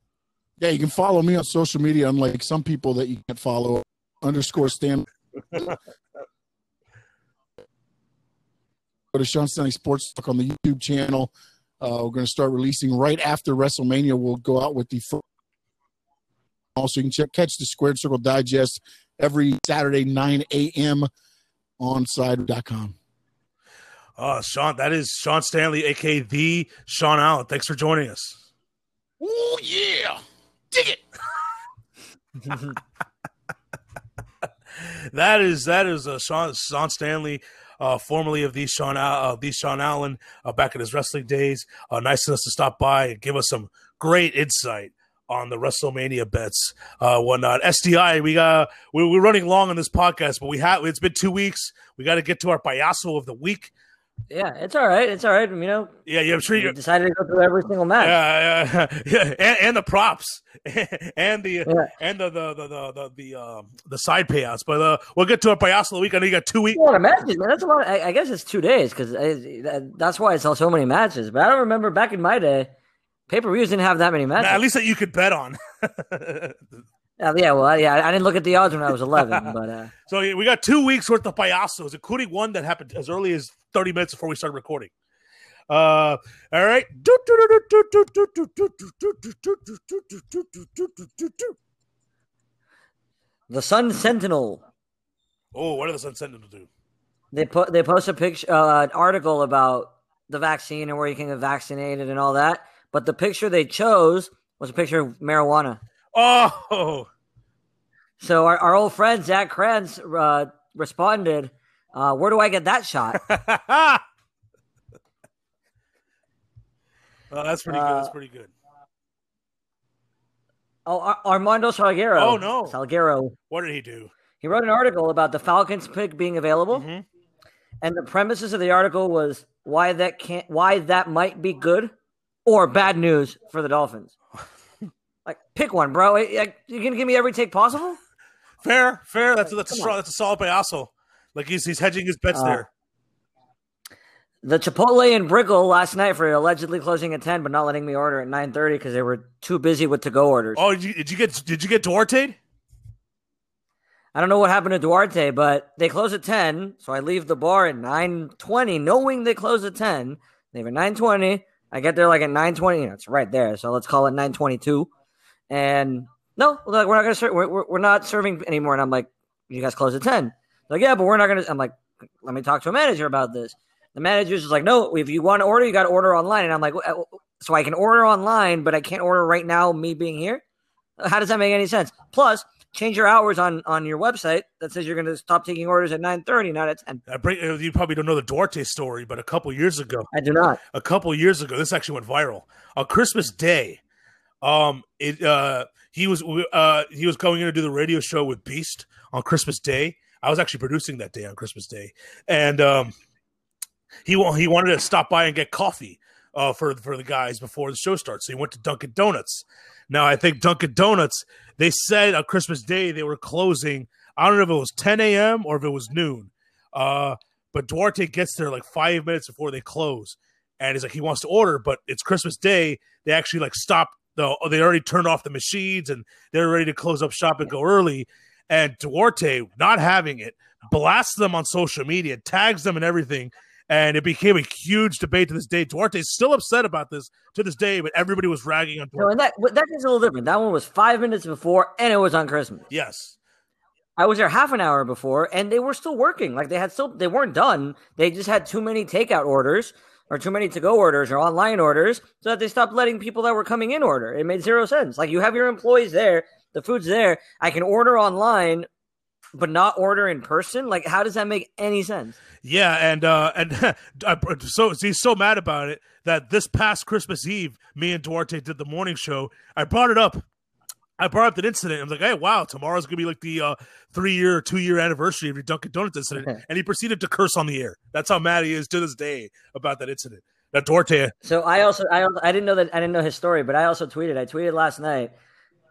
Yeah, you can follow me on social media, unlike some people that you can't follow. Underscore Stan. [laughs] Go to Sean Stanley Sports Talk on the YouTube channel. Uh, we're going to start releasing right after WrestleMania. We'll go out with the first. Also, you can check, catch the Squared Circle Digest every Saturday, 9 a.m. on side.com. Uh, Sean, that is Sean Stanley, aka the Sean Allen. Thanks for joining us. Oh, yeah. Dig it. [laughs] that is that is uh, Sean Sean Stanley, uh, formerly of the Sean uh, the Sean Allen, uh, back in his wrestling days. Uh, nice us to stop by and give us some great insight on the WrestleMania bets, uh, whatnot. SDI, we got we're, we're running long on this podcast, but we have it's been two weeks. We got to get to our payaso of the week. Yeah, it's all right. It's all right. You know, Yeah, you sure you. decided to go through every single match. Yeah, yeah, [laughs] yeah, and, and the props, [laughs] and the Yeah. and the the the the the, the, um, the side payouts. But uh, we'll get to our payaso of the week. I know you got two weeks. A lot of matches, man. That's a lot. I, I guess it's two days because that's why I saw so many matches. But I don't remember back in my day, pay per views didn't have that many matches. At least that you could bet on. [laughs] Uh, yeah, well, I- yeah, I didn't look at the odds when I was eleven, but uh, so yeah, we got two weeks worth of payasos, including one that happened as early as 30 minutes before we started recording. Uh, all right. the Sun Sentinel. Oh, what are the Sun Sentinel do? They put they post a picture, uh, an article about the vaccine and where you can get vaccinated and all that. But the picture they chose was a picture of marijuana. Oh, So our, our old friend Zach Kranz uh, responded, uh, "Where do I get that shot?" [laughs] oh, that's pretty good. That's Uh, pretty good. Oh, Ar- Armando Salguero. Oh, no. Salguero. What did he do? He wrote an article about the Falcons pick being available, Mhm. and the premises of the article was why that can't, why that might be good or bad news for the Dolphins. [laughs] like, pick one, bro. Like, You gonna give me every take possible? [laughs] Fair, fair. That's that's a strong, on. that's a solid payaso. Like he's he's hedging his bets Uh, there. The Chipotle in Brickell last night for allegedly closing at ten, but not letting me order at nine thirty because they were too busy with to-go orders. Oh, did you, did you get did you get Duarte? I don't know what happened to Duarte, but they close at ten, so I leave the bar at nine twenty, knowing they close at ten. Leave at nine twenty. I get there like at nine twenty. You know, it's right there, so let's call it nine twenty-two. And no, like we're not gonna serve. We're, we're, we're not serving anymore. And I'm like, you guys close at ten. Like, yeah, but we're not gonna. I'm like, let me talk to a manager about this. The manager's just like, no, if you want to order, you got to order online. And I'm like, "Uh, so I can order online, but I can't order right now. Me being here, how does that make any sense? Plus, change your hours on on your website that says you're going to stop taking orders at 9:30, not at 10. I bring, you probably don't know the Duarte story, but a couple years ago, I do not. a couple years ago, this actually went viral. On Christmas Day, um, it uh, he was uh, he was going in to do the radio show with Beast on Christmas Day. I was actually producing that day on Christmas Day, and um, he he wanted to stop by and get coffee uh, for for the guys before the show starts. So he went to Dunkin' Donuts. Now I think Dunkin' Donuts. They said on Christmas Day they were closing. I don't know if it was 10 a.m. or if it was noon. Uh, but Duarte gets there like five minutes before they close, and he's like he wants to order, but it's Christmas Day. They actually like stop The, they already turned off the machines and they're ready to close up shop and go early. And Duarte, not having it, blasts them on social media, tags them and everything. And it became a huge debate to this day. Duarte's still upset about this to this day, but everybody was ragging on No, Duarte. and that that is a little different. That one was five minutes before, and it was on Christmas. Yes. I was there half an hour before, and they were still working. Like they had still, they weren't done. They just had too many takeout orders or too many to-go orders or online orders, so that they stopped letting people that were coming in order. It made zero sense. Like you have your employees there, the food's there. I can order online, but not order in person. Like how does that make any sense? Yeah, and uh and [laughs] so he's so mad about it that this past Christmas Eve, me and Duarte did the morning show. I brought it up. I brought up that incident. I was like, "Hey, wow, tomorrow's gonna be like the uh, three-year, two-year anniversary of your Dunkin' Donuts incident," [laughs] and he proceeded to curse on the air. That's how mad he is to this day about that incident. That Duarte. So I also I I didn't know that I didn't know his story, but I also tweeted. I tweeted last night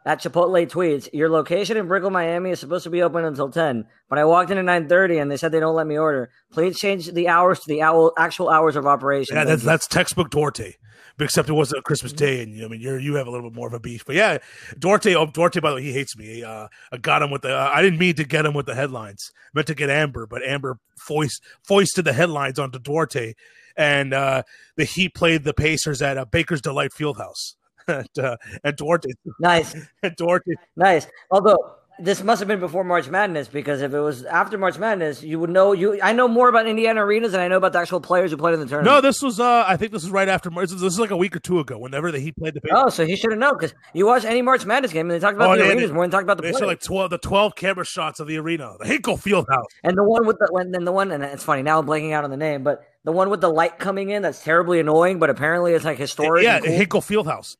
at Chipotle tweets. Your location in Brickell, Miami is supposed to be open until ten, but I walked in at nine thirty and they said they don't let me order. Please change the hours to the owl, actual hours of operation. Yeah, that's that's textbook Duarte. Except it wasn't Christmas Day, and I mean, you're you have a little bit more of a beef. But yeah, Duarte. Oh, Duarte. By the way, he hates me. Uh, I got him with the. Uh, I didn't mean to get him with the headlines. I meant to get Amber, but Amber foist, foisted the headlines onto Duarte, and uh, the Heat played the Pacers at uh, Bankers Life Fieldhouse. And, uh, and Duarte, nice. [laughs] and Duarte, Nice. Although this must have been before March Madness because if it was after March Madness, you would know. You I know more about Indiana arenas than I know about the actual players who played in the tournament. No, this was. uh I think this is right after. This is, this is like a week or two ago. Whenever the Heat played the. Oh, so he should have known because you watch any March Madness game and they talked about Oh, the arenas they- more than talked about the They players. like twelve, the twelve camera shots of the arena, the Hinkle Fieldhouse. and the one with the when then the one and it's funny now I'm blanking out on the name, but the one with the light coming in that's terribly annoying, but apparently it's like historic. yeah, cool. Hinkle Fieldhouse.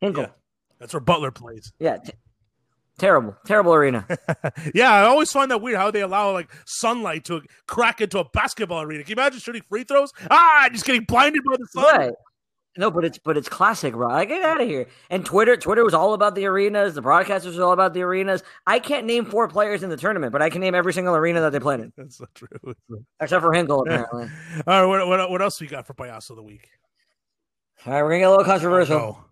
Hinkle. Yeah. That's where Butler plays. Yeah. t- terrible, terrible arena. [laughs] yeah, I always find that weird how they allow like sunlight to crack into a basketball arena. Can you imagine shooting free throws? Ah, just getting blinded by the sun. Right. No, but it's but it's classic, bro. I get out of here. And Twitter, Twitter was all about the arenas. The broadcasters was all about the arenas. I can't name four players in the tournament, but I can name every single arena that they played in, That's so true. except for Hinkle, [laughs] apparently. All right, what, what, what else we got for Payaso of the week? All right, we're gonna get a little controversial. Oh,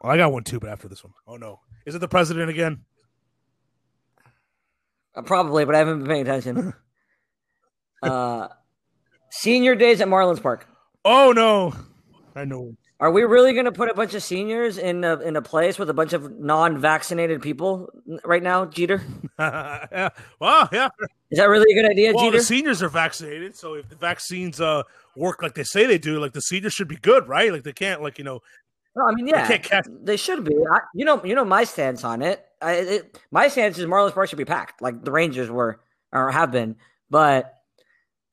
well, I got one too, but after this one. Oh no, is it the president again? Uh, probably, but I haven't been paying attention. [laughs] uh, senior days at Marlins Park. Oh no, I know. Are we really going to put a bunch of seniors in a, in a place with a bunch of non-vaccinated people right now, Jeter? [laughs] Well, yeah. Is that really a good idea, Well, Jeter? the seniors are vaccinated, so if the vaccines uh work like they say they do, like the seniors should be good, right? Like they can't, like you know, no, I mean, yeah, can't catch- they should be. I, you know, you know my stance on it. I, it. My stance is Marlins Park should be packed, like the Rangers were or have been. But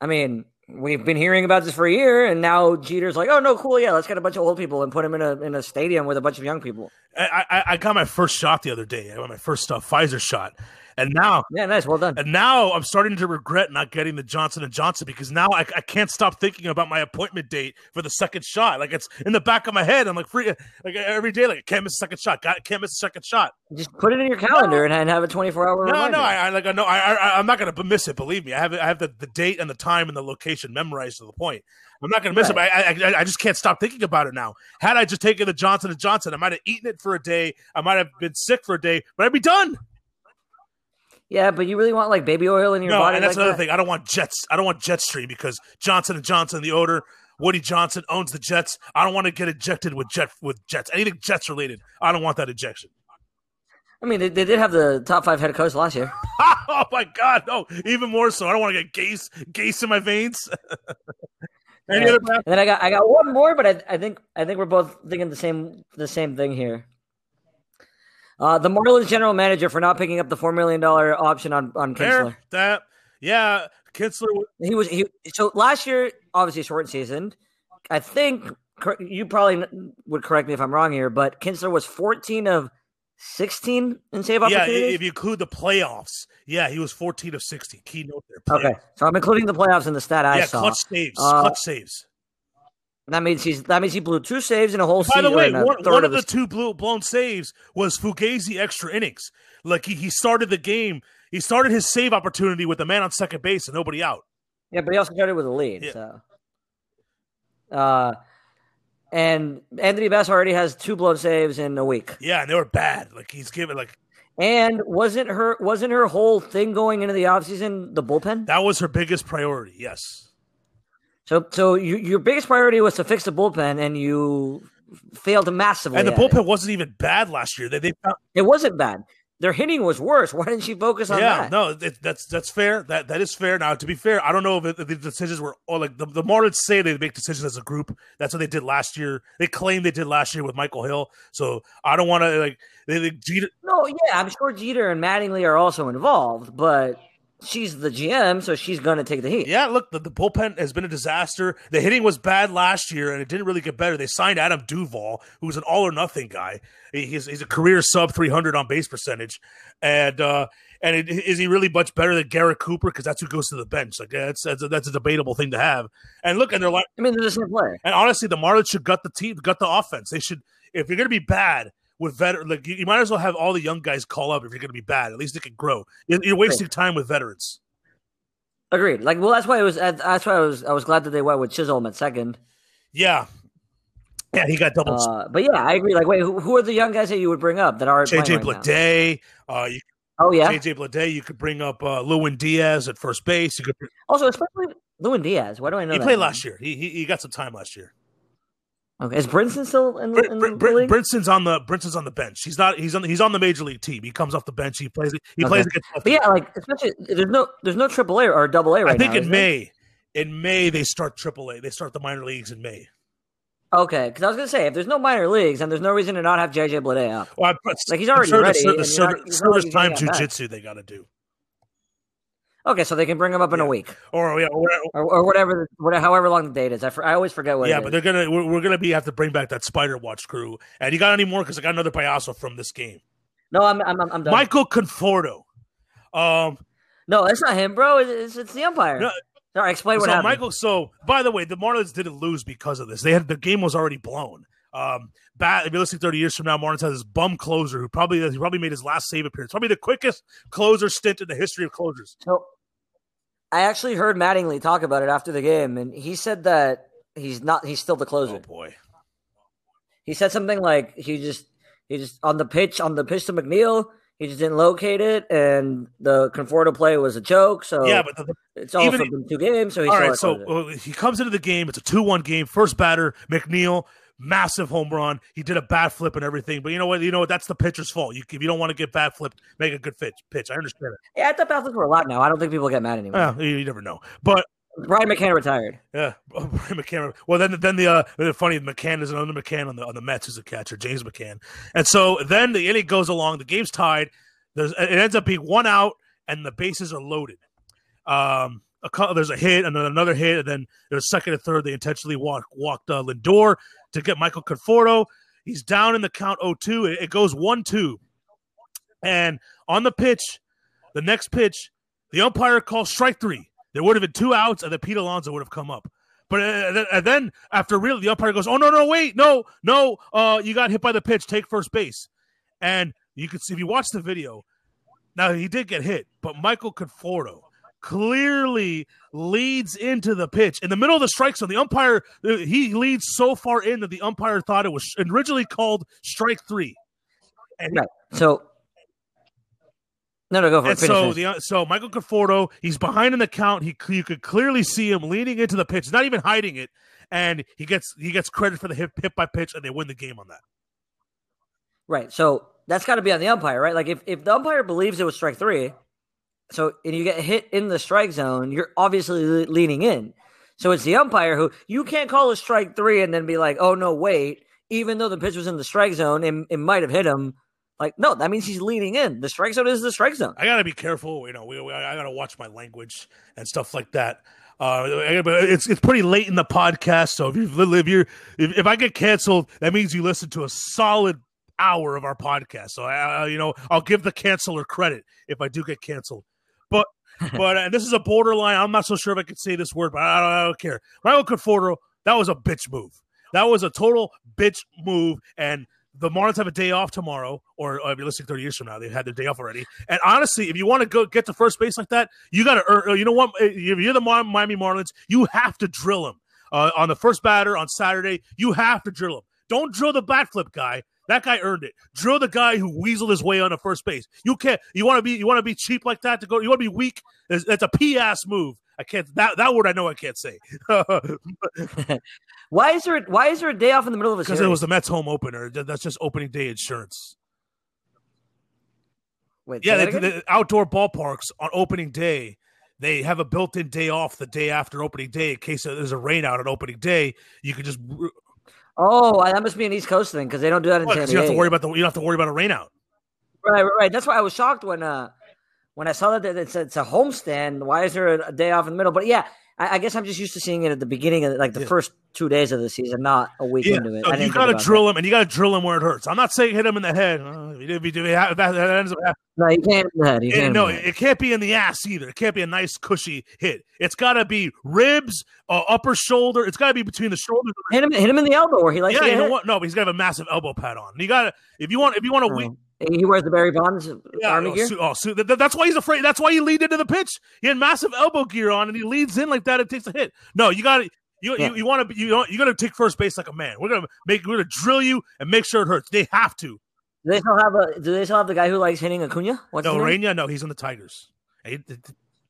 I mean, we've been hearing about this for a year, and now Jeter's like, "Oh no, cool, yeah, let's get a bunch of old people and put them in a in a stadium with a bunch of young people." I, I I got my first shot the other day. I got my first uh, Pfizer shot, and now Yeah, nice, well done. and now I'm starting to regret not getting the Johnson and Johnson because now I, I can't stop thinking about my appointment date for the second shot. Like it's in the back of my head. I'm like free like every day. Like I can't miss a second shot. Got can't miss a second shot. Just put it in your calendar and, and have a twenty four hour. No, reminder. no, I, I like I know I, I I'm not gonna miss it. Believe me, I have I have the, the date and the time and the location memorized to the point. I'm not gonna miss it. I, I I just can't stop thinking about it now. Had I just taken the Johnson and Johnson, I might have eaten it for a day. I might have been sick for a day, but I'd be done. Yeah, but you really want like baby oil in your No, body? and that's like another that? thing. I don't want Jets. I don't want Jetstream because Johnson and Johnson, the odor. Woody Johnson owns the Jets. I don't want to get ejected with jet with Jets. Anything Jets related. I don't want that ejection. I mean, they, they did have the top five head coach last year. [laughs] oh my God, no! Even more so. I don't want to get Gase Gase in my veins. [laughs] Any other And then I got I got one more, but I, I think I think we're both thinking the same the same thing here. Uh, the Marlins general manager for not picking up the four million dollar option on on Kintzler. That yeah, Kintzler. He was he so last year obviously short seasoned. I think you probably would correct me if I'm wrong here, but Kintzler was 14 of 16 in save Yeah, opportunities. if you include the playoffs, yeah, he was fourteen of sixty. Keynote there. okay, so I'm including the playoffs in the stat I yeah, saw. clutch saves, Uh, clutch saves. That means he's that means he blew two saves in a whole By season. the way, or in a one, one of the two blue, blown saves was Fugazi extra innings. Like he, he started the game, he started his save opportunity with a man on second base and nobody out. Yeah, but he also started with a lead. Yeah. So, uh, and Anthony Bass already has two blown saves in a week. Yeah, and they were bad. Like he's giving like And wasn't her wasn't her whole thing going into the offseason the bullpen? that was her biggest priority. Yes. So, so you, your biggest priority was to fix the bullpen, and you failed massively. And the at it. bullpen wasn't even bad last year. They, they found, It wasn't bad. Their hitting was worse. Why didn't she focus on that? yeah, that? no, it, that's that's fair. That that is fair. Now, to be fair, I don't know if, it, if the decisions were or like the, the Marlins say they make decisions as a group. That's what they did last year. They claim they did last year with Michael Hill. So I don't want to like they, they Jeter, No, yeah, I'm sure Jeter and Mattingly are also involved, but she's the GM, so she's going to take the heat. Yeah, look, the, the bullpen has been a disaster. The hitting was bad last year, and it didn't really get better. They signed Adam Duvall, who's an all or nothing guy. He's, he's a career sub 300 on base percentage. And uh, And it, is he really much better than Garrett Cooper? Because that's who goes to the bench. Like that's that's a, that's a debatable thing to have. And look, and they're like, I mean, they're the same player. And honestly, the Marlins should gut the team, gut the offense. They should, if you're going to be bad with veteran, like you, you, might as well have all the young guys call up if you're going to be bad. At least it can grow. You're, you're wasting time with veterans. Agreed. Like, well, that's why it was. That's why I was. I was glad that they went with Chisholm at second. Yeah, yeah, he got double. Uh, but yeah, I agree. Like, wait, who, who, are the young guys that you would bring up that are JJ Bleday? Right uh, you, oh yeah, JJ Bleday. You could bring up uh, Lewin Diaz at first base. You could also, especially Lewin Diaz. Why do I know? He played last year. He, he, he got some time last year. Okay, is Brinson still in, Br- in Br- the? Brinson's on the Brinson's on the bench. He's not. He's on. The, he's on the major league team. He comes off the bench. He plays. He okay. plays against. But yeah, like especially there's no there's no triple A or double A right I think now, in May. In May they start triple A. They start the minor leagues in May. Okay, because I was gonna say if there's no minor leagues, and there's no reason to not have JJ Bleday up. Well, like he's already sure ready. The, the service, not, service time jujitsu they got to do. Okay, so they can bring him up in yeah. a week, or yeah, or, or, or whatever, whatever, however long the date is. I, I always forget what. Yeah, but they're gonna we're, we're, gonna be have to bring back that Spider Watch crew. And you got any more? Because I got another payaso from this game. No, I'm I'm I'm done. Michael Conforto. Um, no, that's not him, bro. It's, it's, the umpire. No, Sorry, explain what so happened. Michael. So by the way, the Marlins didn't lose because of this. They had the game was already blown. Um, bad. If you're listening 30 years from now, Marlins has this bum closer who probably he probably made his last save appearance. Probably the quickest closer stint in the history of closers. So I actually heard Mattingly talk about it after the game, and he said that he's not. He's still the closer. Oh boy. He said something like he just he just on the pitch on the pitch to McNeil. He just didn't locate it, and the Conforto play was a joke. So yeah, but the, it's all for two games. So all right, so uh, he comes into the game. It's a two-one game. First batter, McNeil, massive home run. He did a bat flip and everything. But you know what? You know what? That's the pitcher's fault. You, if you don't want to get bat flipped, make a good pitch. Pitch. I understand it. Yeah, I thought bat flips were a lot now. I don't think people get mad anymore. Yeah, you, you never know. But Brian McCann retired. Yeah, [laughs] Brian McCann. Well, then then the uh, funny McCann is another McCann on the on the Mets who's a catcher, James McCann. And so then the inning goes along. The game's tied. There's, it ends up being one out, and the bases are loaded. Um, a, there's a hit and then another hit, and then there's second and third. They intentionally walk, walked uh, Lindor to get Michael Conforto. He's down in the count 0-2. It, it goes 1-2. And on the pitch, the next pitch, the umpire calls strike three. There would have been two outs, and then Pete Alonso would have come up. But uh, and then after real, the umpire goes, "Oh no, no, wait, no, no, uh, you got hit by the pitch. Take first base." And you can see if you watch the video. Now he did get hit, but Michael Conforto clearly leads into the pitch in the middle of the strike zone. The umpire uh, he leads so far in that the umpire thought it was originally called strike three. And right. So no, no, go for and it. so the uh, so Michael Conforto, he's behind in the count. He you could clearly see him leaning into the pitch, not even hiding it, and he gets he gets credit for the hit, hit by pitch, and they win the game on that. Right. So that's got to be on the umpire, right? Like if, if the umpire believes it was strike three, so and you get hit in the strike zone, you're obviously leaning in. So it's the umpire who you can't call a strike three and then be like, oh no, wait, even though the pitch was in the strike zone, it, it might have hit him. Like no, that means he's leaning in. The strike zone is the strike zone. I gotta be careful. You know, we, we, I gotta watch my language and stuff like that. Uh, it's it's pretty late in the podcast, so if you if you if, if I get canceled, that means you listen to a solid hour of our podcast. So I, you know, I'll give the canceller credit if I do get canceled. But [laughs] but and this is a borderline. I'm not so sure if I could say this word, but I don't, I don't care. Michael Conforto, that was a bitch move. That was a total bitch move, and the Marlins have a day off tomorrow, or, or if you're listening 30 years from now, they've had their day off already. And honestly, if you want to go get to first base like that, you got to earn. You know what? If you're the Miami Marlins, you have to drill him uh, on the first batter on Saturday. You have to drill him. Don't drill the bat flip guy. That guy earned it. Drill the guy who weaseled his way on the first base. You can't. You want to be. You want to be cheap like that to go. You want to be weak. That's a p ass move. I can't. That that word I know I can't say. [laughs] why is there? Why is there a day off in the middle of a? Because it was the Mets home opener. That's just opening day insurance. Wait, yeah, they, the outdoor ballparks on opening day. They have a built-in day off the day after opening day in case there's a rain out on opening day. You can just Oh, that must be an East Coast thing because they don't do that in well, San Diego. You have to worry about the you don't have to worry about a rainout. Right, right, right. That's why I was shocked when uh when I saw that it's, it's a homestand. Why is there a day off in the middle? But yeah, I, I guess I'm just used to seeing it at the beginning of like the Yeah. first two days of the season, not a week Yeah, into it. I you got to drill him, and you got to drill him where it hurts. I'm not saying hit him in the head. Uh, if you do, that, that ends up that. No, you can't in the head. It- can't. no, in the head. it can't be in the ass either. It can't be a nice cushy hit. It's got to be ribs, uh, upper shoulder. It's got to be between the shoulders. hit him, hit him in the elbow where he likes yeah, you know what? No, but he's got to have a massive elbow pad on. You got to if you want if you want to weak. He wears the Barry Bonds Yeah, army oh, gear. su- oh, su- th- th- that's why he's afraid. That's why he leaned into the pitch. He had massive elbow gear on, and he leads in like that. It takes a hit. No, you got to. You, Yeah. you, you want to you don't you got to take first base like a man. We're gonna make we're gonna drill you and make sure it hurts. They have to. Do they still have a? Do they still have the guy who likes hitting Acuna? What's No? Ureña, no, he's on the Tigers. He- th- th-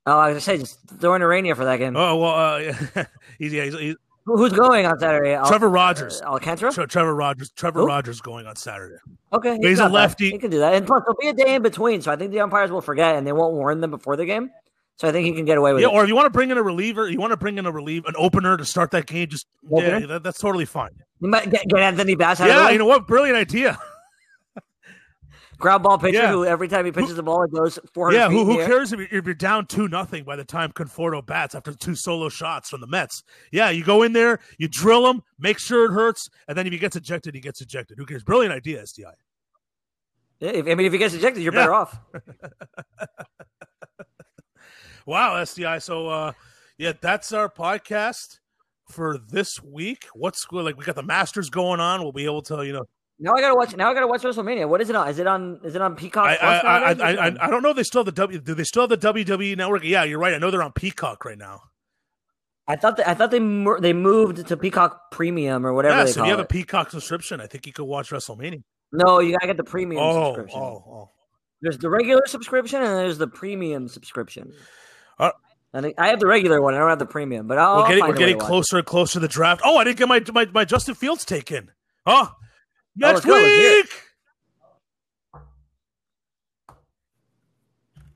Oh, I was gonna say just throw in Ureña for that game. Oh well, uh, [laughs] he's, yeah, he's, he's Who's going on Saturday? Al- Trevor Rogers. uh, Alcantara. Tre- Trevor Rogers. Trevor Who? Rogers going on Saturday. Okay, He's a got that. lefty. He can do that, and plus there'll be a day in between, so I think the umpires will forget and they won't warn them before the game. So I think he can get away with Yeah, it. or if you want to bring in a reliever, you want to bring in a relieve an opener to start that game. Just yeah, that, that's totally fine. You might get, get Anthony Bass out Yeah, you know what? Brilliant idea. [laughs] ground ball pitcher Yeah. who every time he pitches the ball it goes 400 Yeah, who, who cares if you're, if you're down two nothing by the time Conforto bats after two solo shots from the Mets? Yeah, you go in there, you drill him, make sure it hurts, and then if he gets ejected, he gets ejected. Who cares? Brilliant idea, SDI. Yeah, if, I mean, if he gets ejected, you're Yeah. better off. [laughs] Wow, SDI. So, uh, yeah, that's our podcast for this week. What's like? We got the Masters going on. We'll be able to, you know, Now I gotta watch. Now I gotta watch WrestleMania. What is it on? Is it on? Is it on Peacock? I, I, I. I, Is it on- I, don't know. if They still have the W. Do they still have the WWE network? Yeah, you're right. I know they're on Peacock right now. I thought that, I thought they they moved to Peacock Premium or whatever Yeah, they so if you have it. a Peacock subscription, I think you could watch WrestleMania. no, you gotta get the premium Oh, subscription. oh, oh. There's the regular subscription and there's the premium subscription. Uh, I think I have the regular one. I don't have the premium, but I'll, we're getting we're getting closer and closer to the draft. Oh, I didn't get my my, my Justin Fields taken. Huh? let's Next go, let's hear it. week.